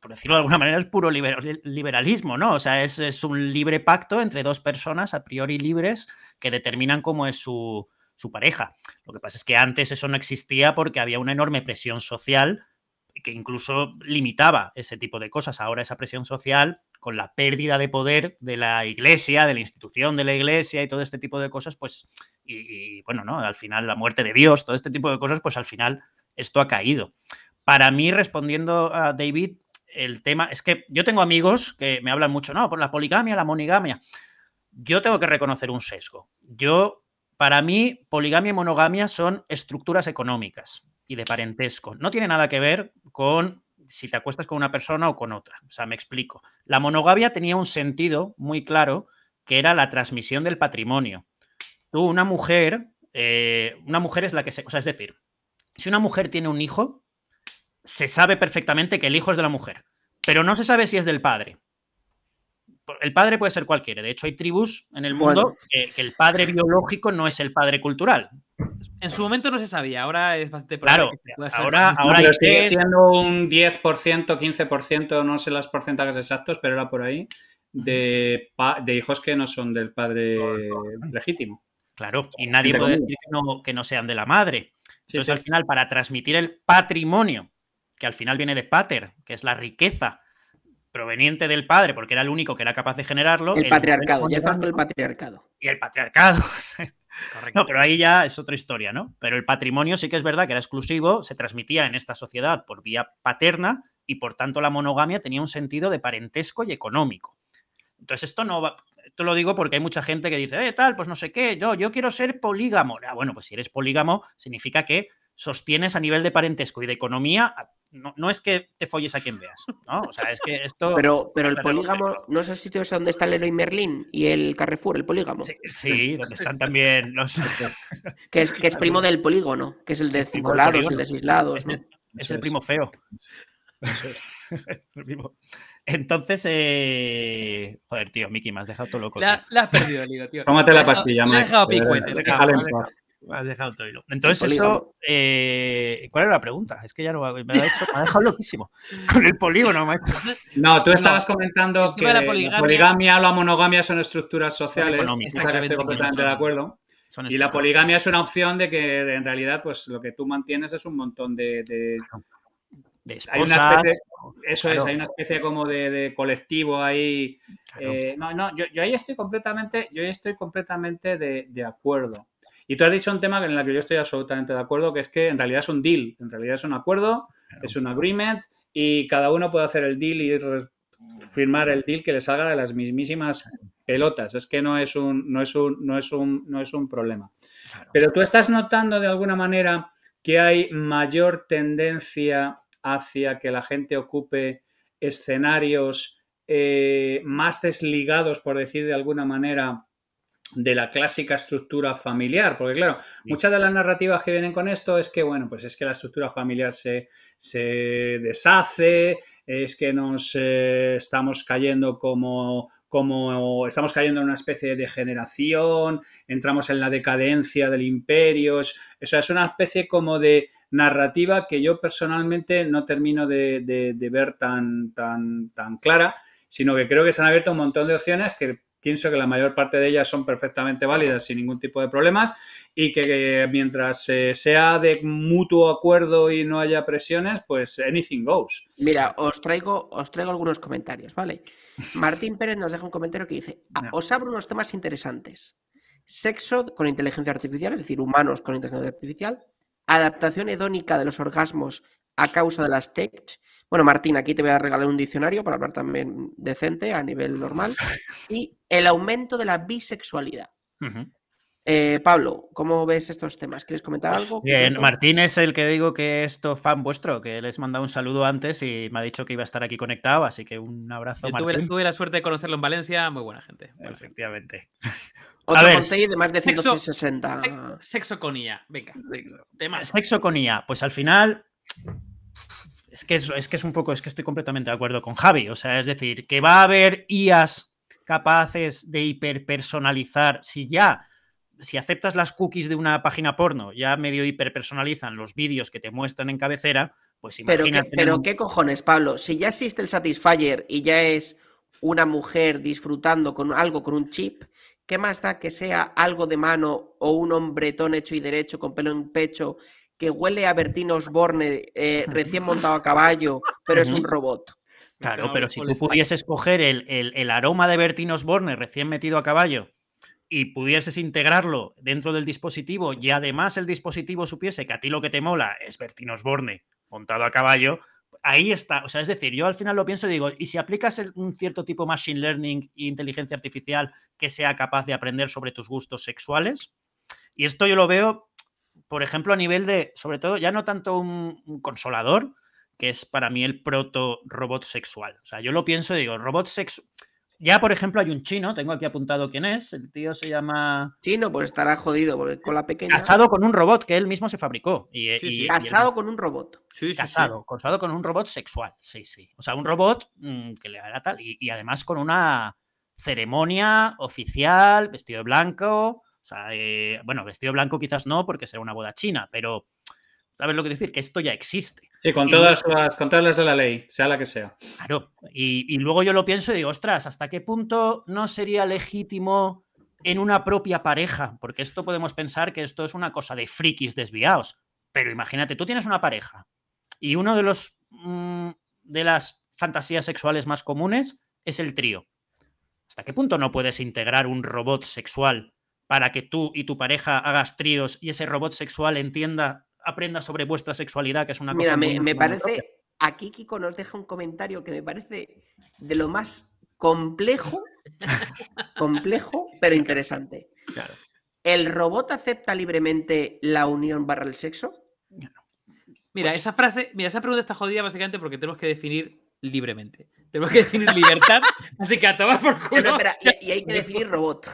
por decirlo de alguna manera, es puro liberalismo, ¿no? O sea, es, es, un libre pacto entre dos personas a priori libres que determinan cómo es su, su pareja. Lo que pasa es que antes eso no existía porque había una enorme presión social que incluso limitaba ese tipo de cosas. Ahora esa presión social, con la pérdida de poder de la iglesia, de la institución de la iglesia y todo este tipo de cosas, pues, y, bueno, ¿no? Al final la muerte de Dios, todo este tipo de cosas, pues al final esto ha caído. Para mí, respondiendo a David, el tema es que yo tengo amigos que me hablan mucho, no, por la poligamia, la monigamia. Yo tengo que reconocer un sesgo. Yo, para mí, poligamia y monogamia son estructuras económicas y de parentesco. No tiene nada que ver con si te acuestas con una persona o con otra. O sea, me explico. La monogamia tenía un sentido muy claro que era la transmisión del patrimonio. Tú, una mujer, eh, una mujer es la que se... O sea, es decir, si una mujer tiene un hijo, se sabe perfectamente que el hijo es de la mujer, pero no se sabe si es del padre. El padre puede ser cualquiera. De hecho, hay tribus en el mundo que, que, el padre biológico no es el padre cultural. En su momento no se sabía, ahora es bastante Claro, que ahora, No, ahora hay sigue siendo un 10%, 15%, no sé los porcentajes exactos, pero era por ahí, de, hijos que no son del padre legítimo. Claro, y nadie Entre puede decir que no, que no sean de la madre. Sí, Entonces, sí. al final, para transmitir el patrimonio, que al final viene de pater, que es la riqueza proveniente del padre, porque era el único que era capaz de generarlo. El el patriarcado, ya estamos con el patriarcado. Y el patriarcado. Correcto. No, pero ahí ya es otra historia, ¿no? Pero el patrimonio sí que es verdad que era exclusivo, se transmitía en esta sociedad por vía paterna y por tanto la monogamia tenía un sentido de parentesco y económico. Entonces esto no va, esto lo digo porque hay mucha gente que dice, eh, tal, pues no sé qué, yo, yo quiero ser polígamo. Ah, bueno, pues si eres polígamo significa que sostienes a nivel de parentesco y de economía, no, no es que te folles a quien veas, ¿no? O sea, es que esto... Pero, pero el polígamo, ¿no es el sitio donde está el Leroy Merlin y el Carrefour, el polígamo? Sí, sí, donde están también los... Que es, que es primo del polígono, que es el de El cinco del lados, el de seis lados. Es ¿no? el, es el primo feo. El primo. Entonces, eh... joder, tío, Miki, me has dejado todo loco. Le has perdido el hilo, tío. Tómate Le la has pastilla, Le he Mike. dejado picuete. déjale en paz. Has dejado todo hilo. Entonces, eso. eh, ¿Cuál era la pregunta? Es que ya no me ha, me ha hecho- me ha dejado loquísimo. Con el polígono, macho. No, tú estabas comentando que la la poligamia- poligamia, o la monogamia son estructuras sociales. estoy completamente son- de acuerdo. Y la poligamia es una opción de que en realidad, pues lo que tú mantienes es un montón de. de- de hay una especie, eso es, hay una especie como de, de colectivo ahí. claro. Eh, no, no, yo, yo ahí estoy completamente, yo ahí estoy completamente de, de acuerdo. Y tú has dicho un tema en el que yo estoy absolutamente de acuerdo, que es que en realidad es un deal, en realidad es un acuerdo, es un agreement y cada uno puede hacer el deal y firmar el deal que le salga de las mismísimas pelotas. Es que no es un, no es un, no es un, no es un problema. Claro. Pero tú estás notando de alguna manera que hay mayor tendencia hacia que la gente ocupe escenarios eh, más desligados, por decir de alguna manera, de la clásica estructura familiar. Porque, claro, muchas de las narrativas que vienen con esto es que, bueno, pues es que la estructura familiar se, se deshace, es que nos eh, estamos cayendo como, como. estamos cayendo en una especie de degeneración, entramos en la decadencia del imperio. es- O sea, es una especie como de narrativa que yo personalmente no termino de, de- de ver tan, tan, tan clara, sino que creo que se han abierto un montón de opciones que pienso que la mayor parte de ellas son perfectamente válidas sin ningún tipo de problemas y que mientras eh, sea de mutuo acuerdo y no haya presiones, pues anything goes. Mira, os traigo, os traigo algunos comentarios, ¿vale? Martín Pérez nos deja un comentario que dice: "Ah. Os abro unos temas interesantes. Sexo con inteligencia artificial, es decir, humanos con inteligencia artificial. Adaptación hedónica de los orgasmos a causa de las tech. Bueno, Martín, aquí te voy a regalar un diccionario para hablar también decente a nivel normal. Y el aumento de la bisexualidad. Eh, Pablo, ¿cómo ves estos temas? ¿Quieres comentar algo? Bien? Martín es el que digo que es to- fan vuestro, que les mandado un saludo antes y me ha dicho que iba a estar aquí conectado, así que un abrazo, Yo Martín. tuve la suerte de conocerlo en Valencia, muy buena gente. Buena gente. Efectivamente. Otro ver, consejo de más de sexo- 160. Sex- Sexo con IA, venga. Sexo con IA, pues al final es que es, es que es un poco, es que estoy completamente de acuerdo con Javi. O sea, es decir, que va a haber IAs capaces de hiperpersonalizar. Si ya, si aceptas las cookies de una página porno, ya medio hiperpersonalizan los vídeos que te muestran en cabecera, pues Pero, ¿qué, imagínate. pero qué cojones, Pablo. Si ya existe el Satisfyer y ya es una mujer disfrutando con algo con un chip, ¿qué más da que sea algo de mano o un hombretón hecho y derecho con pelo en pecho que huele a Bertino Osborne eh, recién montado a caballo, pero es un robot? Claro, pero si tú pudieses coger el, el- el aroma de Bertín Osborne recién metido a caballo y pudieses integrarlo dentro del dispositivo y además el dispositivo supiese que a ti lo que te mola es Bertín Osborne montado a caballo, ahí está. O sea, es decir, yo al final lo pienso y digo, ¿y si aplicas un cierto tipo de machine learning e inteligencia artificial que sea capaz de aprender sobre tus gustos sexuales? Y esto yo lo veo, por ejemplo, a nivel de, sobre todo, ya no tanto un, un consolador, que es para mí el proto robot sexual. O sea, yo lo pienso y digo, robot sexual. Ya, por ejemplo, hay un chino, tengo aquí apuntado quién es, el tío se llama Chino, pues estará jodido porque con la pequeña. Casado con un robot que él mismo se fabricó. Y, Sí, y- sí. y Casado con un robot. Sí, sí, sí. casado, casado con un robot sexual, sí, sí. O sea, un robot mm, que le hará tal. Y, y además con una ceremonia oficial, vestido de blanco. O sea, eh, bueno, vestido blanco quizás no, porque será una boda china, pero ¿sabes lo que decir? Que esto ya existe. Sí, con todas, las, con de la ley, sea la que sea. Claro. Y, y luego yo lo pienso y digo, ostras, ¿hasta qué punto no sería legítimo en una propia pareja? Porque esto podemos pensar que esto es una cosa de frikis desviados. Pero imagínate, tú tienes una pareja y uno de los mm, de las fantasías sexuales más comunes es el trío. ¿Hasta qué punto no puedes integrar un robot sexual para que tú y tu pareja hagas tríos y ese robot sexual entienda, aprenda sobre vuestra sexualidad, que es una cosa. Mira, me, parece. Aquí Kiko nos deja un comentario que me parece de lo más complejo, complejo, pero interesante. ¿El robot acepta libremente la unión barra el sexo? Mira, esa frase, mira, esa pregunta está jodida básicamente porque tenemos que definir libremente. Tenemos que definir libertad, así que a tomar por culo. y, hay que definir robot.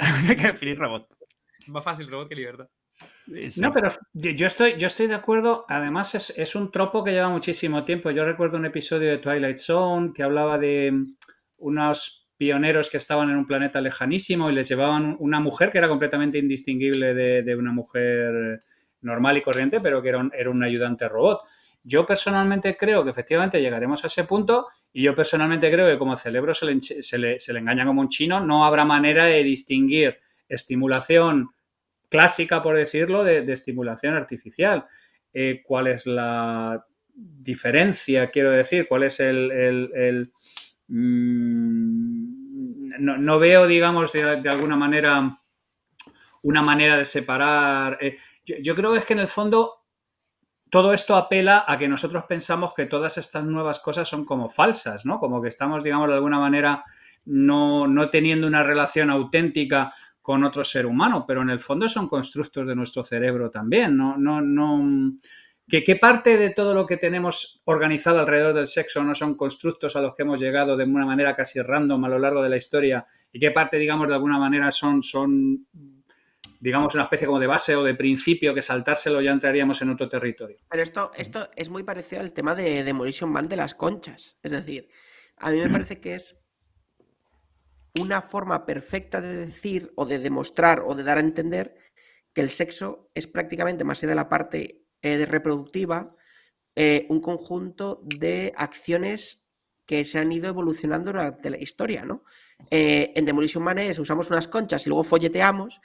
Hay que definir robot. Más fácil robot que libertad. No, pero yo estoy, yo estoy de acuerdo. Además, es, es, un tropo que lleva muchísimo tiempo. Yo recuerdo un episodio de Twilight Zone que hablaba de unos pioneros que estaban en un planeta lejanísimo y les llevaban una mujer que era completamente indistinguible de, de una mujer normal y corriente, pero que era un, era un ayudante robot. Yo personalmente creo que efectivamente llegaremos a ese punto y yo personalmente creo que como el cerebro se le, se le, engaña como un chino, no habrá manera de distinguir estimulación clásica, por decirlo, de, estimulación artificial. Eh, ¿Cuál es la diferencia, quiero decir? ¿Cuál es el... mm, no, veo, digamos, de, alguna manera una manera de separar. Eh, yo, creo que es que en el fondo todo esto apela a que nosotros pensamos que todas estas nuevas cosas son como falsas, ¿no? Como que estamos, digamos, de alguna manera no, teniendo una relación auténtica con otro ser humano, pero en el fondo son constructos de nuestro cerebro también, ¿no? no, no ¿Qué, parte de todo lo que tenemos organizado alrededor del sexo no son constructos a los que hemos llegado de una manera casi random a lo largo de la historia? ¿Y qué parte, digamos, de alguna manera son, son digamos, una especie como de base o de principio que saltárselo ya entraríamos en otro territorio. Pero esto, esto es muy parecido al tema de Demolition Man de las conchas. Es decir, a mí me parece que es una forma perfecta de decir o de demostrar o de dar a entender que el sexo es prácticamente, más allá de la parte eh, reproductiva, eh, un conjunto de acciones que se han ido evolucionando durante la historia, ¿no? Eh, en Demolition Man es usamos unas conchas y luego folleteamos,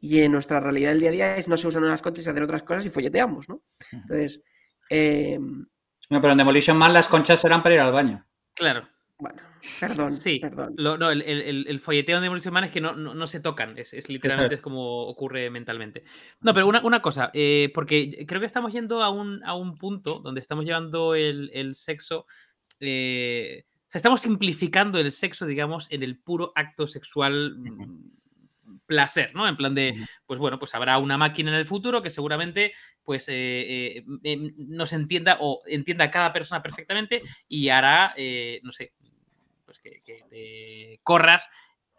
y en nuestra realidad del día a día es no se usan unas conchas y hacer otras cosas y folleteamos, ¿no? Entonces. Em, no, pero en Demolition Man las conchas eran para ir al baño. Claro. Bueno, perdón. Sí, perdón. no, el, folleteo en Demolition Man es que no, se tocan, es, literalmente es como ocurre mentalmente. No, pero una, cosa, eh, porque creo que estamos yendo a un, a un punto donde estamos llevando el, sexo. Eh, o sea, estamos simplificando el sexo, digamos, en el puro acto sexual placer, ¿no? En plan de, pues bueno, pues habrá una máquina en el futuro que seguramente pues eh, eh, em, nos entienda o entienda a cada persona perfectamente y hará, eh, no sé, pues que, corras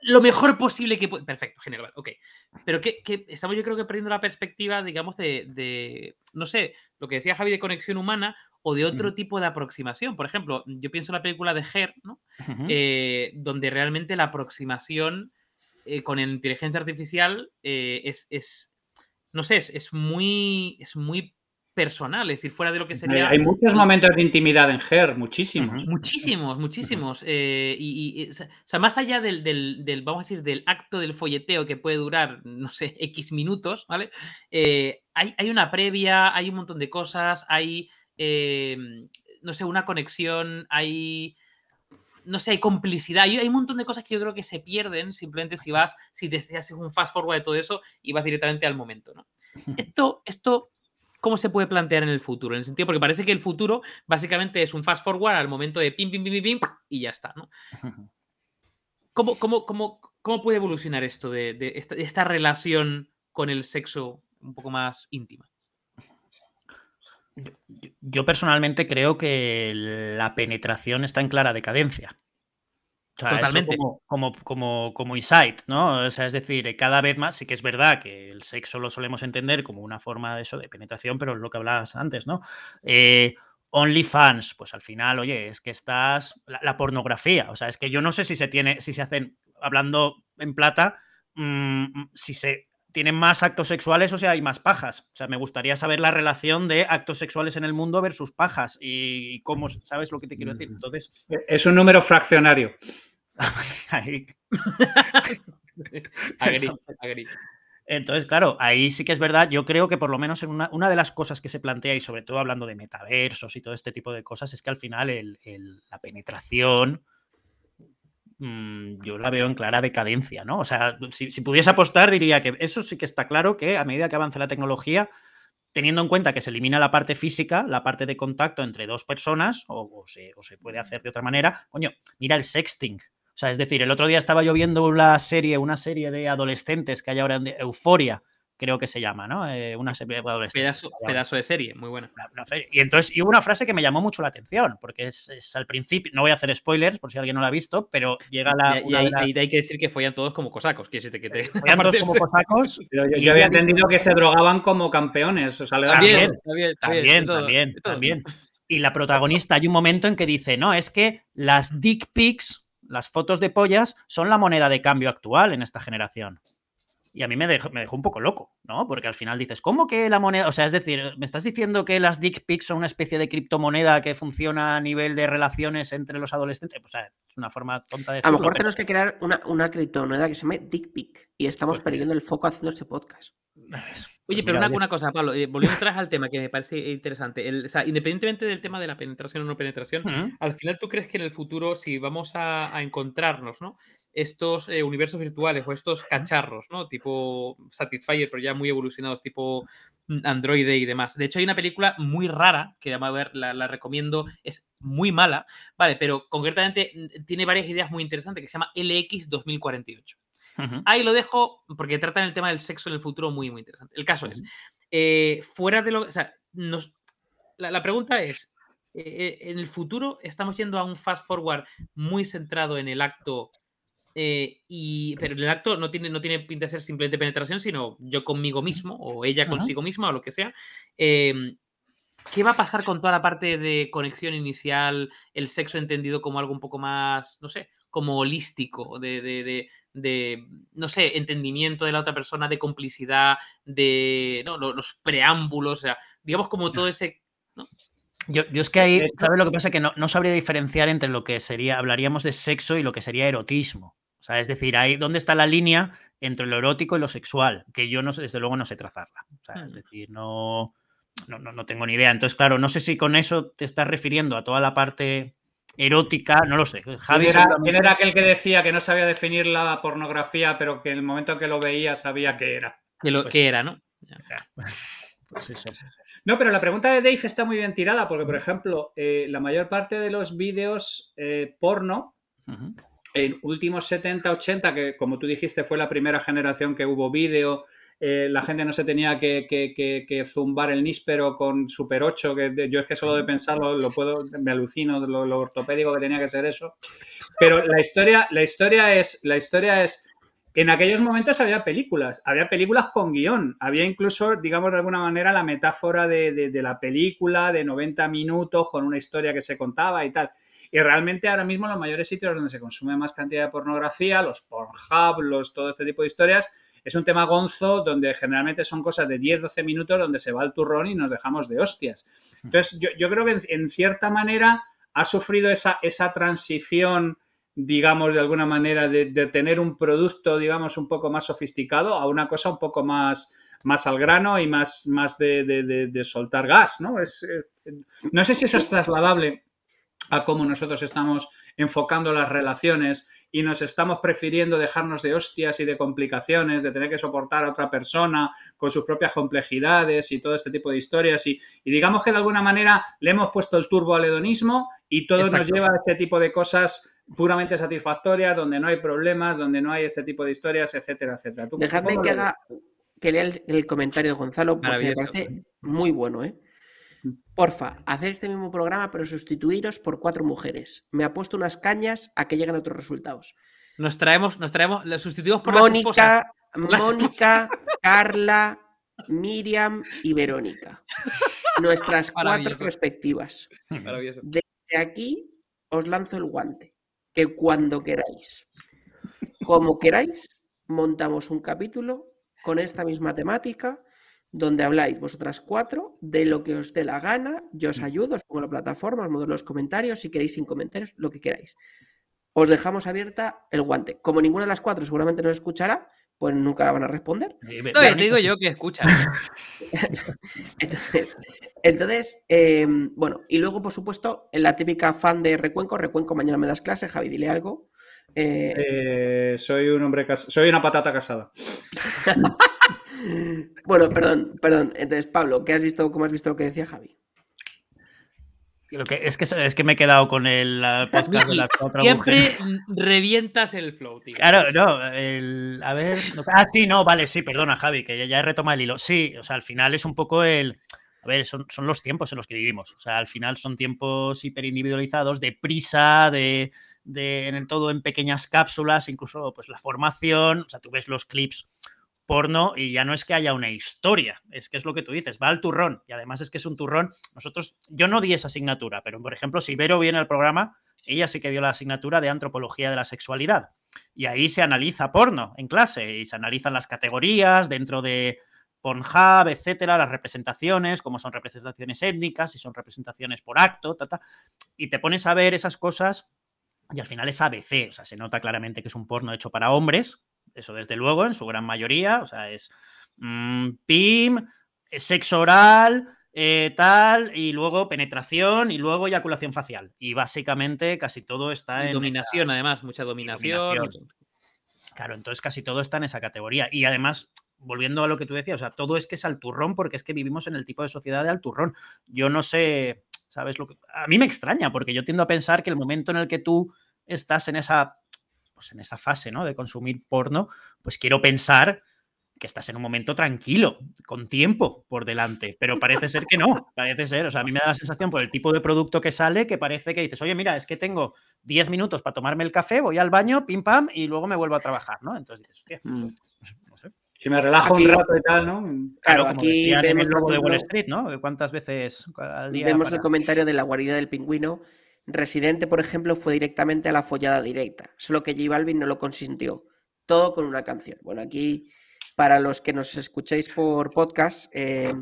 lo mejor posible que Perfecto, genial, ok. Pero que, estamos yo creo que perdiendo la perspectiva, digamos, de, no sé, lo que decía Javi de conexión humana o de otro tipo de aproximación. Por ejemplo, yo pienso en la película de Her, ¿no? donde realmente la aproximación eh, con inteligencia artificial eh, es, no sé, es, muy, es muy personal, es decir, fuera de lo que sería... Hay muchos momentos de intimidad en GER, muchísimos. Muchísimos, muchísimos. Eh, y, o sea, más allá del, del, vamos a decir, del acto del folleteo que puede durar, no sé, X minutos, ¿vale? hay, hay, una previa, hay un montón de cosas, hay, no sé, una conexión, hay no sé, hay complicidad. Hay, hay, un montón de cosas que yo creo que se pierden simplemente si vas, si deseas un fast forward de todo eso y vas directamente al momento, ¿no? Esto, esto, ¿cómo se puede plantear en el futuro? En el sentido, porque parece que el futuro básicamente es un fast forward al momento de pim, pim, pim, pim, pim y ya está, ¿no? ¿Cómo, cómo, cómo, cómo puede evolucionar esto de, de esta relación con el sexo un poco más íntima? Yo personalmente creo que la penetración está en clara decadencia. Totalmente. Como, como, como, insight, ¿no? O sea, es decir, cada vez más, sí que es verdad que el sexo lo solemos entender como una forma de eso, de penetración, pero es lo que hablabas antes, ¿no? Eh, OnlyFans, pues al final, oye, es que estás. La, pornografía. O sea, es que yo no sé si se tiene, si se hacen, hablando en plata, mm, si se tienen más actos sexuales, o sea, hay más pajas. O sea, me gustaría saber la relación de actos sexuales en el mundo versus pajas y cómo, ¿sabes lo que te quiero decir? Entonces, Es un número fraccionario. ahí- Agri, agri. Entonces, claro, ahí sí que es verdad. Yo creo que por lo menos en una, una de las cosas que se plantea, y sobre todo hablando de metaversos y todo este tipo de cosas, es que al final el- el- la penetración mm, yo la veo en clara decadencia, ¿no? O sea, si, si pudiese apostar, diría que eso sí que está claro que a medida que avance la tecnología, teniendo en cuenta que se elimina la parte física, la parte de contacto entre dos personas, o, o se, o se puede hacer de otra manera, coño, mira el sexting. O sea, es decir, el otro día estaba yo viendo la serie, una serie de adolescentes que hay ahora en Euforia, creo que se llama, ¿no? Eh, una serie de adolescentes. Pedazo, pedazo de serie, muy buena. Y entonces, y hubo una frase que me llamó mucho la atención, porque es, es al principio, no voy a hacer spoilers por si alguien no la ha visto, pero llega la. y, hay que decir que follan todos como cosacos. Que te. follan todos como cosacos. Pero yo, había entendido que se drogaban como campeones. O sea, le daban- También, También, también, También, también, de todo, también, de todo. también. Y la protagonista hay un momento en que dice, no, es que las dick pics, las fotos de pollas, son la moneda de cambio actual en esta generación. Y a mí me dejó, me dejó un poco loco, ¿no? Porque al final dices, ¿cómo que la moneda? O sea, es decir, ¿me estás diciendo que las dick pics son una especie de criptomoneda que funciona a nivel de relaciones entre los adolescentes? Pues, o sea, es una forma tonta de A lo mejor pero- tenemos que crear una, una criptomoneda que se llame Dick Pic y estamos Pues- perdiendo el foco haciendo este podcast. Oye, pero una, cosa, Pablo, eh, volviendo atrás al tema que me parece interesante. El- o sea, independientemente del tema de la penetración o no penetración, al final tú crees que en el futuro, si vamos a, a encontrarnos, ¿no? Estos eh, universos virtuales o estos cacharros, ¿no? Tipo Satisfyer, pero ya muy evolucionados, tipo mm, Android y demás. De hecho, hay una película muy rara que a ver, la, la recomiendo, es muy mala, ¿vale? Pero concretamente mm, tiene varias ideas muy interesantes que se llama LX 2048. Ahí lo dejo porque tratan el tema del sexo en el futuro muy, muy interesante. El caso es, eh, fuera de lo... O sea, nos, la, la pregunta es, eh, eh, en el futuro estamos yendo a un fast forward muy centrado en el acto, eh, y, pero el acto no tiene, no tiene pinta de ser simplemente penetración, sino yo conmigo mismo o ella consigo misma o lo que sea. Em, ¿Qué va a pasar con toda la parte de conexión inicial, el sexo entendido como algo un poco más, no sé, como holístico, de, de- de- de, no sé, entendimiento de la otra persona, de complicidad, de ¿no? lo- los preámbulos, o sea, digamos como todo ese... Yo, yo es que ahí, ¿sabes lo que pasa? Que no, no sabría diferenciar entre lo que sería, hablaríamos de sexo y lo que sería erotismo. O sea, es decir, ahí, ¿dónde está la línea entre lo erótico y lo sexual? Que yo, no sé, desde luego, no sé trazarla. O sea, es Mm. decir, no, no, no, no tengo ni idea. Entonces, claro, no sé si con eso te estás refiriendo a toda la parte erótica, no lo sé. Javi ¿Quién era, seguramente- quién era aquel que decía que no sabía definir la pornografía, pero que en el momento que lo veía sabía qué era? que lo Pues- que era, ¿no? Pues eso. No, pero la pregunta de Dave está muy bien tirada, porque, por ejemplo, eh, la mayor parte de los vídeos eh, porno, Ujú. en últimos 70, 80, que como tú dijiste fue la primera generación que hubo vídeo, eh, la gente no se tenía que, que- que- zumbar el níspero con Super 8, que de- yo es que solo de pensarlo lo puedo, me alucino lo, lo ortopédico que tenía que ser eso. Pero la historia, la historia es, la historia es, en aquellos momentos había películas, había películas con guion, había incluso, digamos de alguna manera, la metáfora de, de- de la película de 90 minutos con una historia que se contaba y tal. Y realmente ahora mismo los mayores sitios donde se consume más cantidad de pornografía, los Pornhub, los, todo este tipo de historias, es un tema gonzo donde generalmente son cosas de 10-12 minutos donde se va el turrón y nos dejamos de hostias. Entonces, yo, yo creo que en, en cierta manera ha sufrido esa, esa transición, digamos, de alguna manera, de, de tener un producto, digamos, un poco más sofisticado a una cosa un poco más, más al grano y más, más de, de- de- de soltar gas, ¿no? Es, eh, no sé si eso es trasladable a cómo nosotros estamos enfocando las relaciones y nos estamos prefiriendo dejarnos de hostias y de complicaciones, de tener que soportar a otra persona con sus propias complejidades y todo este tipo de historias. Y, y digamos que de alguna manera le hemos puesto el turbo al hedonismo y todo nos lleva a este tipo de cosas puramente satisfactorias, donde no hay problemas, donde no hay este tipo de historias, etcétera, etcétera. ¿Tú Dejadme que haga que lea el, el comentario de Gonzalo porque me parece muy bueno, ¿eh? Porfa, hacer este mismo programa, pero sustituiros por cuatro mujeres. Me ha puesto unas cañas a que lleguen otros resultados. Nos traemos, nos traemos, la sustituimos por las esposas. Mónica, Las Mónica, Carla, Miriam y Verónica. Nuestras cuatro respectivas. Maravilloso. De aquí os lanzo el guante. Que cuando queráis, como queráis, montamos un capítulo con esta misma temática, donde habláis vosotras cuatro de lo que os dé la gana. Yo os ayudo, os pongo la plataforma, os muevo los comentarios, si queréis sin comentarios, lo que queráis. Os dejamos abierta el guante. Como ninguna de las cuatro seguramente nos escuchará, pues nunca van a responder. No, te digo yo que escucha. entonces, entonces em, bueno, y luego, por supuesto, la típica fan de Recuenco, Recuenco, mañana me das clase, Javi, dile algo. Eh, eh, soy un hombre casado, soy una patata casada. bueno, perdón, perdón. Entonces, Pablo, ¿qué has visto, cómo has visto lo que decía Javi? Lo que, es, que, es que me he quedado con el podcast de la otra Siempre revientas el flow, tío. Claro, no, el, a ver. ah, sí, no, vale, sí, perdona, Javi, que ya, ya he retomado el hilo. Sí, o sea, al final es un poco el. A ver, son, son los tiempos en los que vivimos. O sea, al final son tiempos hiperindividualizados, de prisa, de, de en el todo en pequeñas cápsulas, incluso pues la formación. O sea, tú ves los clips porno y ya no es que haya una historia, es que es lo que tú dices, va al turrón y además es que es un turrón. Nosotros, yo no di esa asignatura, pero por ejemplo, si Vero viene al programa, ella sí que dio la asignatura de antropología de la sexualidad y ahí se analiza porno en clase y se analizan las categorías dentro de Pornhub, etcétera, las representaciones, como son representaciones étnicas, si son representaciones por acto, y te pones a ver esas cosas y al final es ABC, o sea, se nota claramente que es un porno hecho para hombres, eso desde luego, en su gran mayoría, o sea, es mm, PIM, eh, sexo oral, eh, tal, y luego penetración y luego eyaculación facial. Y básicamente casi todo está en... Dominación, además, mucha dominación. Claro, entonces casi todo está en esa categoría. Y además, volviendo a lo que tú decías, o sea, todo es que es al turrón porque es que vivimos en el tipo de sociedad de al turrón. Yo no sé, ¿sabes lo que...? A mí me extraña porque yo tiendo a pensar que el momento en el que tú estás en esa pues, en esa fase ¿no? de consumir porno, pues quiero pensar que estás en un momento tranquilo, con tiempo por delante, pero parece ser que no, parece ser, o sea, a mí me da la sensación por el tipo de producto que sale que parece que dices, oye, mira, es que tengo 10 minutos para tomarme el café, voy al baño, pim pam, y luego me vuelvo a trabajar, ¿no? Entonces dices, mm. no sé. Si me relajo un rato y tal, ¿no? Claro, aquí vemos el logo de Wall Street, ¿no? ¿Cuántas veces al día? Vemos el comentario de la guarida del pingüino Residente, por ejemplo, fue directamente a la follada directa, solo que J Balvin no lo consintió. Todo con una canción. Bueno, aquí, para los que nos escuchéis por podcast, eh,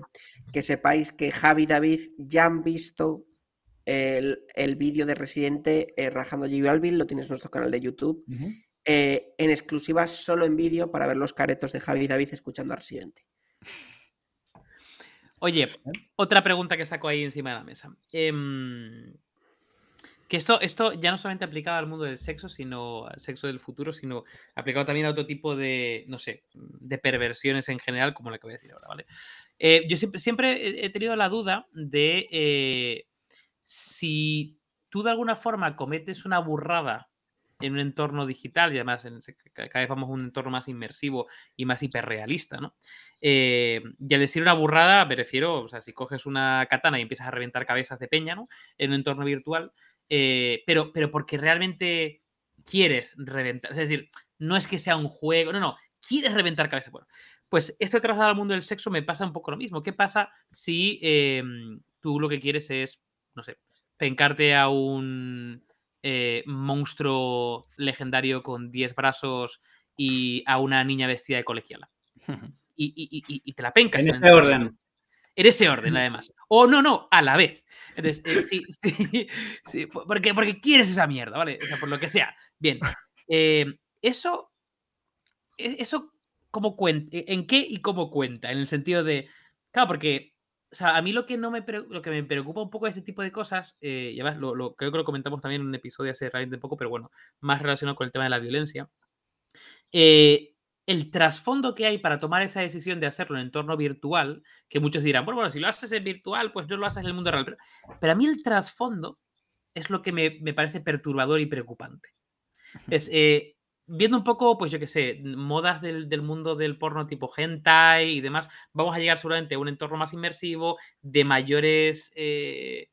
que sepáis que Javi y David ya han visto el, vídeo de Residente eh, rajando a J Balvin, lo tienes en nuestro canal de YouTube. Eh, en exclusiva solo en vídeo para ver los caretos de Javi y David escuchando a Residente. Oye, otra pregunta que saco ahí encima de la mesa. Em, que esto, esto ya no solamente aplicado al mundo del sexo, sino al sexo del futuro, sino aplicado también a otro tipo de, no sé, de perversiones en general, como la que voy a decir ahora, ¿vale? Eh, yo siempre, siempre, he tenido la duda de eh, si tú de alguna forma cometes una burrada en un entorno digital y además cada vez vamos a un entorno más inmersivo y más hiperrealista, ¿no? Eh, y al decir una burrada me refiero, o sea, si coges una katana y empiezas a reventar cabezas de peña, ¿no? En un entorno virtual, eh, pero, pero porque realmente quieres reventar. Es decir, no es que sea un juego, no, no, quieres reventar cabeza. Bueno, pues esto trasladado al mundo del sexo me pasa un poco lo mismo. ¿Qué pasa si em, tú lo que quieres es, no sé, pencarte a un eh, monstruo legendario con 10 brazos y a una niña vestida de colegiala? Y, te la pencas. En este orden. En ese orden, además. O no, no, a la vez. Entonces, eh, sí, sí, sí, porque, porque quieres esa mierda, ¿vale? O sea, por lo que sea. Bien. Eh, eso, e, eso, ¿cómo cuenta? E, ¿En qué y cómo cuenta? En el sentido de, claro, porque, o sea, a mí lo que, no me, lo que me preocupa un poco de este tipo de cosas, eh, y además lo, creo que lo comentamos también en un episodio hace realmente poco, pero bueno, más relacionado con el tema de la violencia, eh, el trasfondo que hay para tomar esa decisión de hacerlo en entorno virtual, que muchos dirán, bueno, bueno, si lo haces en virtual, pues no lo haces en el mundo real. Pero, a mí el trasfondo es lo que me, parece perturbador y preocupante. Es, eh, viendo un poco, pues yo qué sé, modas del, mundo del porno tipo hentai y demás, vamos a llegar seguramente a un entorno más inmersivo, de mayores, eh,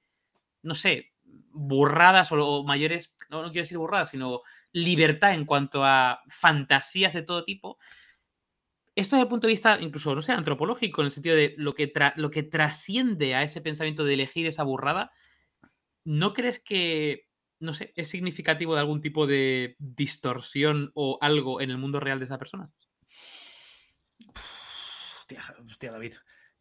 no sé, burradas o, mayores, no, no quiero decir burradas, sino libertad en cuanto a fantasías de todo tipo. Esto desde el punto de vista, incluso, no sé, antropológico, en el sentido de lo que, lo que trasciende a ese pensamiento de elegir esa burrada, ¿no crees que, no sé, es significativo de algún tipo de distorsión o algo en el mundo real de esa persona? Hostia, hostia, David.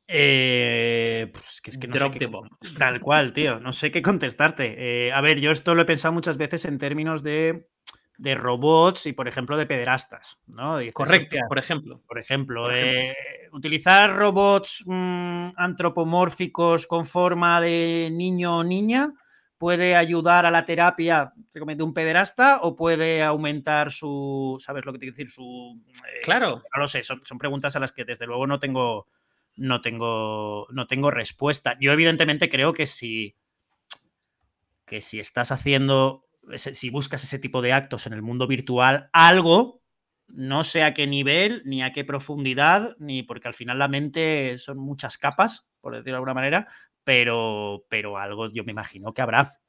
Eh, pues que es que no Drop sé qué-. Tal cual, tío. No sé qué contestarte. Eh, a ver, yo esto lo he pensado muchas veces en términos de, de robots y, por ejemplo, de pederastas, ¿no? Dices, Correcto, por ejemplo. por ejemplo, Por ejemplo. eh, utilizar robots mm, antropomórficos con forma de niño o niña puede ayudar a la terapia de un pederasta o puede aumentar su, ¿sabes lo que te quiero decir? Su, eh, Claro. esto, no lo sé, son, son preguntas a las que desde luego no tengo, no tengo, no tengo respuesta. Yo evidentemente creo que si, que si estás haciendo, si buscas ese tipo de actos en el mundo virtual, algo no sé a qué nivel, ni a qué profundidad, ni porque al final la mente son muchas capas, por decirlo de alguna manera, pero, pero algo yo me imagino que habrá.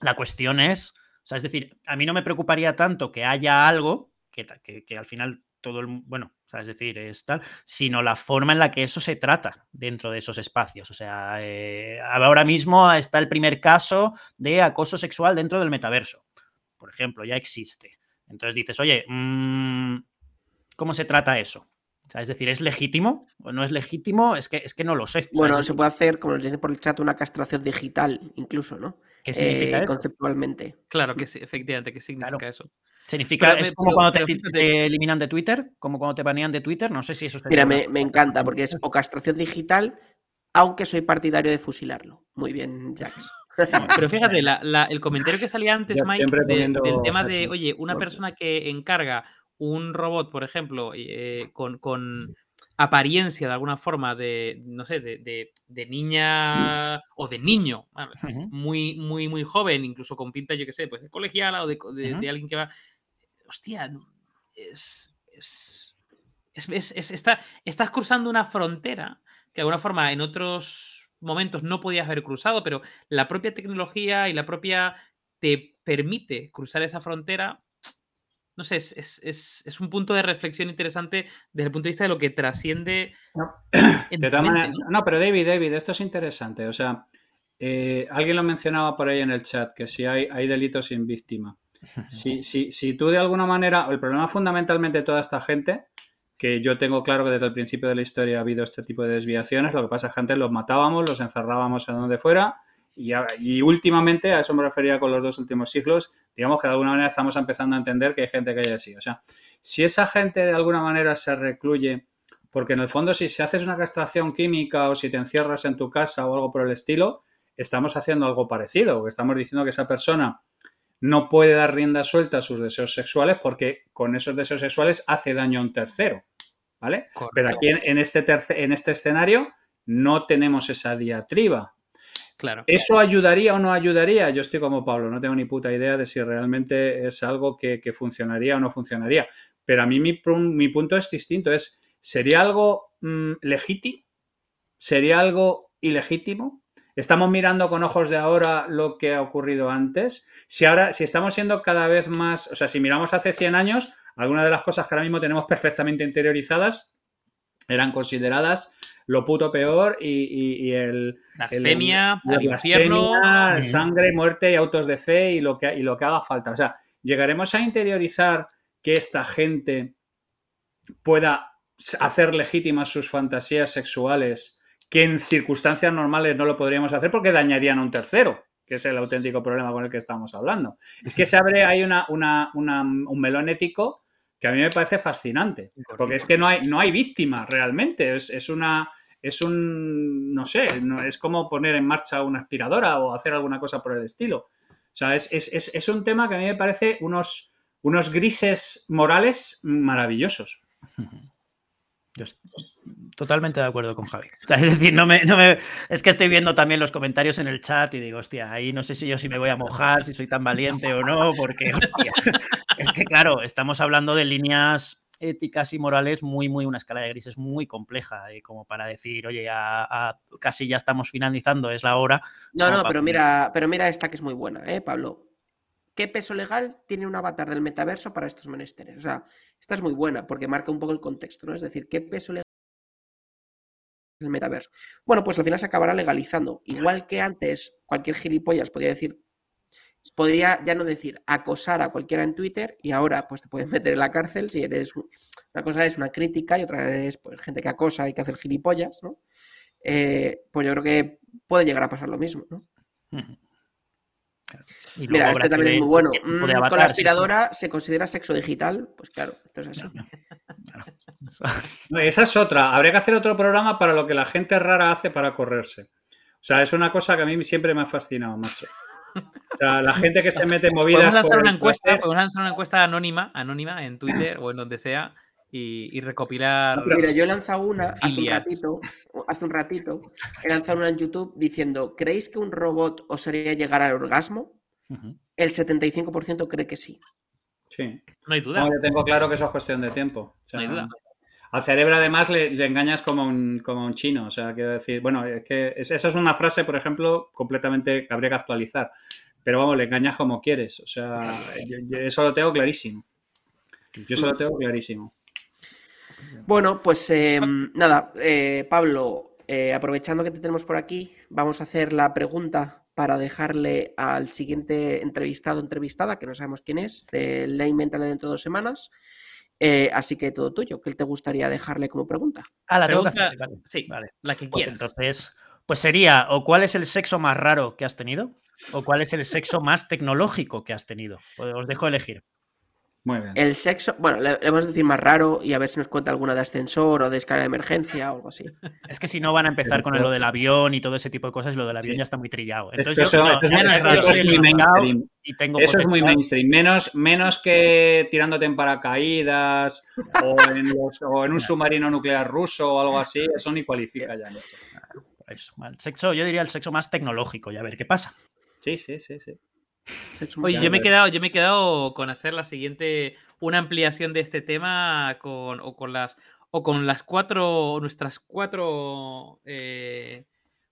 La cuestión es, o sea, es decir, a mí no me preocuparía tanto que haya algo, que, que- que al final todo el, bueno, o sea, es decir, es tal, sino la forma en la que eso se trata dentro de esos espacios. O sea, eh, ahora mismo está el primer caso de acoso sexual dentro del metaverso. Por ejemplo, ya existe. Entonces dices, oye, mm, ¿cómo se trata eso? O sea, es decir, ¿es legítimo o no es legítimo? Es que, es que no lo sé. Bueno, se puede hacer, como nos dice por el chat, una castración digital, incluso, ¿no? ¿Qué significa Eh, eso? conceptualmente. Claro que sí, efectivamente, ¿qué significa Claro. eso? Significa, pero es como pero- cuando te, eliminan de Twitter, como cuando te banean de Twitter, no sé si eso sería Mira, me, me encanta porque es o castración digital, aunque soy partidario de fusilarlo. Muy bien, Jax. Pero fíjate, la- la- el comentario que salía antes, Yo Mike, de- del tema de, oye, una persona que encarga un robot, por ejemplo, eh, con, con apariencia de alguna forma de, no sé, de, de- de niña o de niño. Ujú. muy, muy, muy joven, incluso con pinta, yo qué sé, pues de colegiala o de, de alguien que va. Hostia, es. es, es- es- es- está- estás cruzando una frontera que de alguna forma en otros momentos no podías haber cruzado, pero la propia tecnología y la propia te permite cruzar esa frontera. No sé, es, es- es- es un punto de reflexión interesante desde el punto de vista de lo que trasciende. De ¿no? no, pero David, David, esto es interesante. O sea, eh, alguien lo mencionaba por ahí en el chat, que si hay, hay delitos sin víctima. Si, si, si tú de alguna manera, el problema fundamentalmente de toda esta gente, que yo tengo claro que desde el principio de la historia ha habido este tipo de desviaciones, lo que pasa es que los matábamos, los encerrábamos en donde fuera, y, últimamente, a eso me refería con los dos últimos siglos, digamos que de alguna manera estamos empezando a entender que hay gente que hay así. O sea, si esa gente de alguna manera se recluye, porque en el fondo si se haces una castración química o si te encierras en tu casa o algo por el estilo, estamos haciendo algo parecido, estamos diciendo que esa persona no puede dar rienda suelta a sus deseos sexuales porque con esos deseos sexuales hace daño a un tercero, ¿vale? Pero aquí en, en este, terce- en este escenario no tenemos esa diatriba. Claro. ¿Eso ayudaría o no ayudaría? Yo estoy como Pablo, no tengo ni puta idea de si realmente es algo que, que funcionaría o no funcionaría. Pero a mí mi punto es distinto, es, ¿sería algo mm, legítimo? ¿Sería algo ilegítimo? ¿Estamos mirando con ojos de ahora lo que ha ocurrido antes? Si ahora, si estamos siendo cada vez más, o sea, si miramos hace 100 años, algunas de las cosas que ahora mismo tenemos perfectamente interiorizadas eran consideradas lo puto peor y, y- y el, Blasfemia, el- al infierno. blasfemia, sangre, muerte y autos de fe y lo, que, y lo que haga falta. O sea, llegaremos a interiorizar que esta gente pueda hacer legítimas sus fantasías sexuales que en circunstancias normales no lo podríamos hacer porque dañarían a un tercero, que es el auténtico problema con el que estamos hablando. Es que se abre ahí una, una- una- un melón ético que a mí me parece fascinante, porque es que no hay, no hay víctima realmente, es, es una... Es un, no sé, no, es como poner en marcha una aspiradora o hacer alguna cosa por el estilo. O sea, es, es- es- es un tema que a mí me parece unos, unos grises morales maravillosos. Yo estoy totalmente de acuerdo con Javi. O sea, es decir, no me, no me- es que estoy viendo también los comentarios en el chat y digo, hostia, ahí no sé si yo si me voy a mojar, si soy tan valiente o no, porque, hostia, es que claro, estamos hablando de líneas éticas y morales muy, muy, una escala de grises muy compleja, eh, como para decir, oye, a- a- casi ya estamos finalizando, es la hora. No, no, para- pero mira, pero mira esta que es muy buena, ¿eh, Pablo? ¿Qué peso legal tiene un avatar del metaverso para estos menesteres? O sea, esta es muy buena porque marca un poco el contexto, ¿no? Es decir, ¿qué peso legal el metaverso? Bueno, pues al final se acabará legalizando. Igual que antes cualquier gilipollas podía decir podría ya no decir acosar a cualquiera en Twitter y ahora pues te pueden meter en la cárcel si eres... un- Una cosa es una crítica y otra es pues, gente que acosa y que hace el gilipollas, ¿no? Eh, pues yo creo que puede llegar a pasar lo mismo, ¿no? Y Mira, este también es muy bueno. Mm, con la avatar, sí, sí. aspiradora se considera sexo digital, pues claro, esto es así. Claro. No, Esa es otra. Habría que hacer otro programa para lo que la gente rara hace para correrse. O sea, es una cosa que a mí siempre me ha fascinado, macho. O sea, la gente que se mete en movidas. Podemos lanzar por una encuesta, podemos lanzar una encuesta anónima, anónima en Twitter o en donde sea y, y recopilar. Mira, yo he lanzado una hace un ratito, hace un ratito, he lanzado una en YouTube diciendo, ¿creéis que un robot os haría llegar al orgasmo? Ujú. El 75% cree que sí. Sí. No hay duda. No, yo tengo claro que eso es cuestión de tiempo. O sea, No hay duda. Al cerebro, además, le, le engañas como un, como un chino. O sea, quiero decir, bueno, es que es- esa es una frase, por ejemplo, completamente que habría que actualizar. Pero vamos, le engañas como quieres. O sea, yo- yo eso lo tengo clarísimo. Yo eso lo tengo clarísimo. Bueno, pues eh, nada, eh, Pablo, eh, aprovechando que te tenemos por aquí, vamos a hacer la pregunta para dejarle al siguiente entrevistado o entrevistada, que no sabemos quién es, del Ley Mental de dentro de dos semanas. Eh, así que todo tuyo, ¿qué te gustaría dejarle como pregunta? Ah, la tengo que Pregunta- hacer, vale. Sí, Vale. la que Pues quieras. entonces, pues sería, o cuál es el sexo más raro que has tenido, o cuál es el sexo más tecnológico que has tenido. Os dejo elegir. Muy bien. El sexo, bueno, le, le vamos a decir más raro y a ver si nos cuenta alguna de ascensor o de escala de emergencia o algo así. Es que si no van a empezar con lo del avión y todo ese tipo de cosas, lo del avión Sí. ya está muy trillado. Entonces eso- yo, no, esto es- eso muy mainstream. y tengo Eso es muy mainstream. Menos, menos que tirándote en paracaídas o en, los- o en un submarino nuclear ruso o algo así. Eso ni cualifica ya. Eso, el sexo, yo diría el sexo más tecnológico, y a ver qué pasa. Sí, sí, sí, sí. Oye, yo me he quedado, yo me he quedado con hacer la siguiente, una ampliación de este tema con, o con las o con las cuatro, nuestras cuatro eh,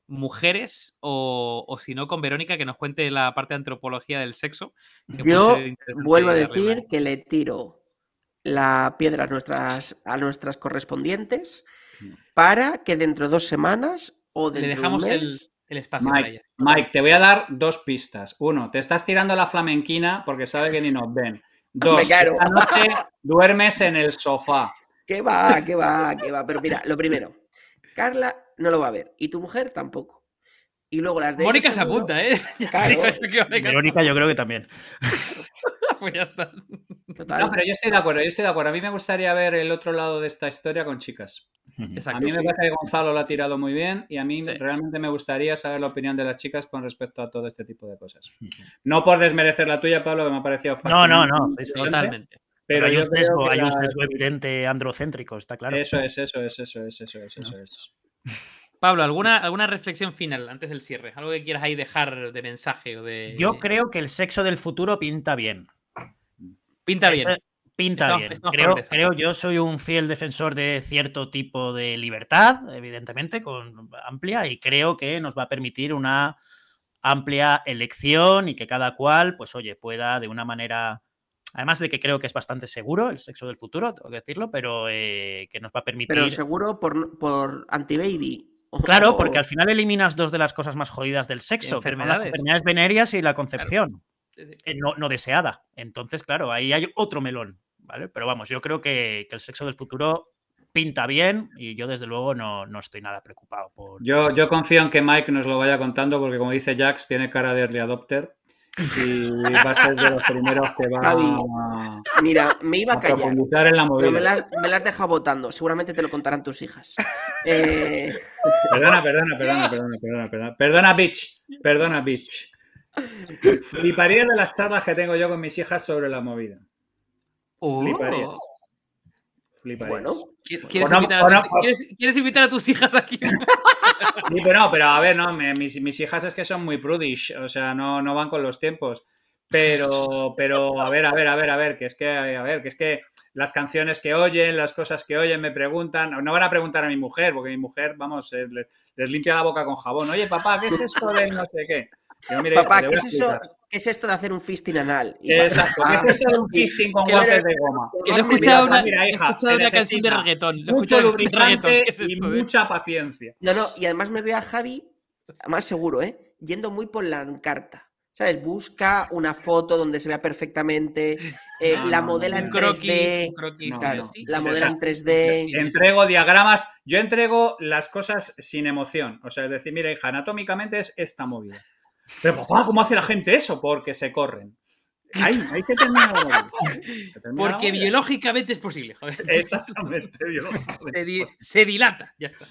mujeres, o, o si no, con Verónica, que nos cuente la parte de antropología del sexo. Yo vuelvo a decir que le tiro la piedra a nuestras, a nuestras correspondientes para que dentro de dos semanas o Le dentro dejamos de un mes, el espacio para Mike, ella. Mike, te voy a dar dos pistas. Uno, te estás tirando la flamenquina porque sabes que ni nos ven. Dos, esta noche duermes en el sofá. ¿Qué va? ¿Qué va? ¿Qué va? Pero mira, lo primero, Carla no lo va a ver y tu mujer tampoco. Y luego las de Mónica ellos se apunta, ¿eh? Claro. Mónica- Verónica, yo creo que también. Pues ya está. Total. No, pero yo estoy de acuerdo, yo estoy de acuerdo. A mí me gustaría ver el otro lado de esta historia con chicas. A mí me sí. parece que Gonzalo lo ha tirado muy bien y a mí Sí. realmente me gustaría saber la opinión de las chicas con respecto a todo este tipo de cosas. No por desmerecer la tuya, Pablo, que me ha parecido No, fascinante. no, no. sí. Totalmente. Pero, Pero hay, un sesgo, hay un sesgo evidente androcéntrico, está claro. Eso es, eso es, eso es, eso es, eso es. Pablo, ¿alguna, ¿alguna reflexión final antes del cierre? ¿Algo que quieras ahí dejar de mensaje o de. Yo creo que el sexo del futuro pinta bien. Pinta bien. Ese- Pinta Estamos- bien. estamos Creo, creo, yo soy un fiel defensor de cierto tipo de libertad, evidentemente, con amplia, y creo que nos va a permitir una amplia elección y que cada cual, pues oye, pueda de una manera. Además de que creo que es bastante seguro el sexo del futuro, tengo que decirlo, pero eh, que nos va a permitir. Pero seguro por, por anti-baby. Claro, porque al final eliminas dos de las cosas más jodidas del sexo, las Enfermedades. enfermedades venéreas y la concepción. Eh, no, no deseada. Entonces, claro, ahí hay otro melón, ¿vale? Pero vamos, yo creo que, que el sexo del futuro pinta bien y yo desde luego no, no estoy nada preocupado por... Yo, yo confío en que Mike nos lo vaya contando porque como dice Jax, tiene cara de early adopter y va a ser de los primeros que va Javi, a, Mira, me iba a a callar. profundizar en la Pero me movida. las, me las deja votando. Seguramente te lo contarán tus hijas. Eh, Perdona, perdona, perdona, perdona, perdona, perdona. Perdona, bitch. Perdona, bitch. Fliparía de las charlas que tengo yo con mis hijas sobre la movida. Oh. Fliparías. bueno, ¿Qui- ¿Quieres, no- invitar a no- tus, ¿quieres- quieres invitar a tus hijas aquí? Sí, pero no, pero a ver, no, me- mis, mis hijas es que son muy prudish, o sea, no, no van con los tiempos. Pero, pero, a ver, a ver, a ver, a ver, que es que, a ver, que es que las canciones que oyen, las cosas que oyen, me preguntan, no van a preguntar a mi mujer, porque mi mujer, vamos, eh, les, les limpia la boca con jabón. Oye, papá, ¿qué es esto de no sé qué? Digo, "Mire, papá, ¿qué es eso? explicar". ¿Qué es esto de hacer un fisting anal? Y Exacto, ¿qué es esto de un fisting con guantes de goma? Que no he Mira, escuchado una, mira, he hija, escuchado se una canción de necesita reggaetón. No he Mucho escuchado canción de reggaetón. lubricante ¿Qué es y eh? mucha paciencia. No, no, y además me veo a Javi, más seguro, ¿eh? Yendo muy por la encarta. ¿Sabes? Busca una foto donde se vea perfectamente, eh, No, la no, modela no, en Un croquis, 3D. un croquis, No, Claro, sí, la modela en 3D. Entrego diagramas. Yo entrego las cosas sin emoción. O sea, es decir, mira, hija, anatómicamente es esta movida. Pero papá, ¿cómo hace la gente eso? Porque se corren. Ahí, ahí se termina. Se termina Porque biológicamente es posible, joder. Exactamente, biológicamente. Se, di- se dilata, ya está.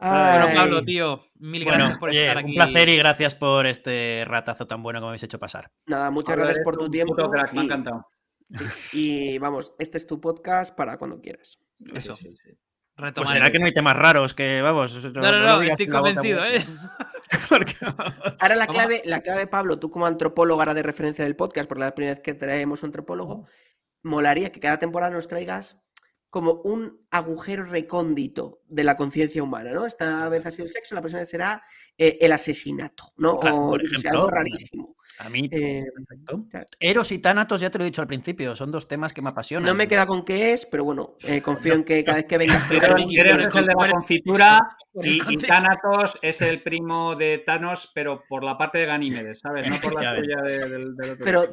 Ay, Bueno, Pablo, tío, mil Bueno, gracias por oye, estar un aquí. placer y gracias por este ratazo tan bueno que me habéis hecho pasar. Nada, muchas Pablo, gracias por tu un tiempo. crack, me ha y- encantado. Y vamos, este es tu podcast para cuando quieras. Eso, Sí, sí, sí. Pues será que no hay temas raros, que vamos. No, no, no, estoy convencido, ¿eh? Ahora la clave, la clave, Pablo, tú como antropóloga ahora de referencia del podcast, porque la primera vez que traemos un antropólogo, molaría que cada temporada nos traigas como un agujero recóndito de la conciencia humana, ¿no? Esta vez ha sido el sexo, la próxima vez será eh, el asesinato, ¿no? O por ejemplo. algo rarísimo. A mí, Eh. Eros y Tánatos, ya te lo he dicho al principio, son dos temas que me apasionan. No me queda con qué es, pero bueno, eh, confío en que cada vez que vengas... Eros, es el de la confitura y, y es el primo de Thanos, pero por la parte de Ganímedes, ¿sabes? No por la tuya de- del, del otro. Pero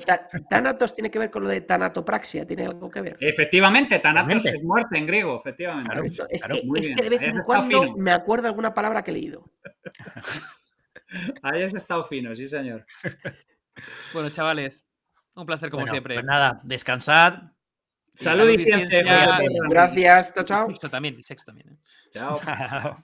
Thanatos tiene que ver con lo de tanatopraxia, ¿tiene algo que ver? Efectivamente, Thanatos Realmente. es muerte en griego, efectivamente. Claro. Es, claro, que, muy es bien. que de vez en cuando fino. me acuerdo alguna palabra que he leído. Ahí has estado fino, sí, señor. Bueno, chavales, un placer como bueno, siempre. Pues nada, descansad. Salud y ciencia. Gracias, chao, chao. Sexto también, sexto también. ¿eh? Chao. chao.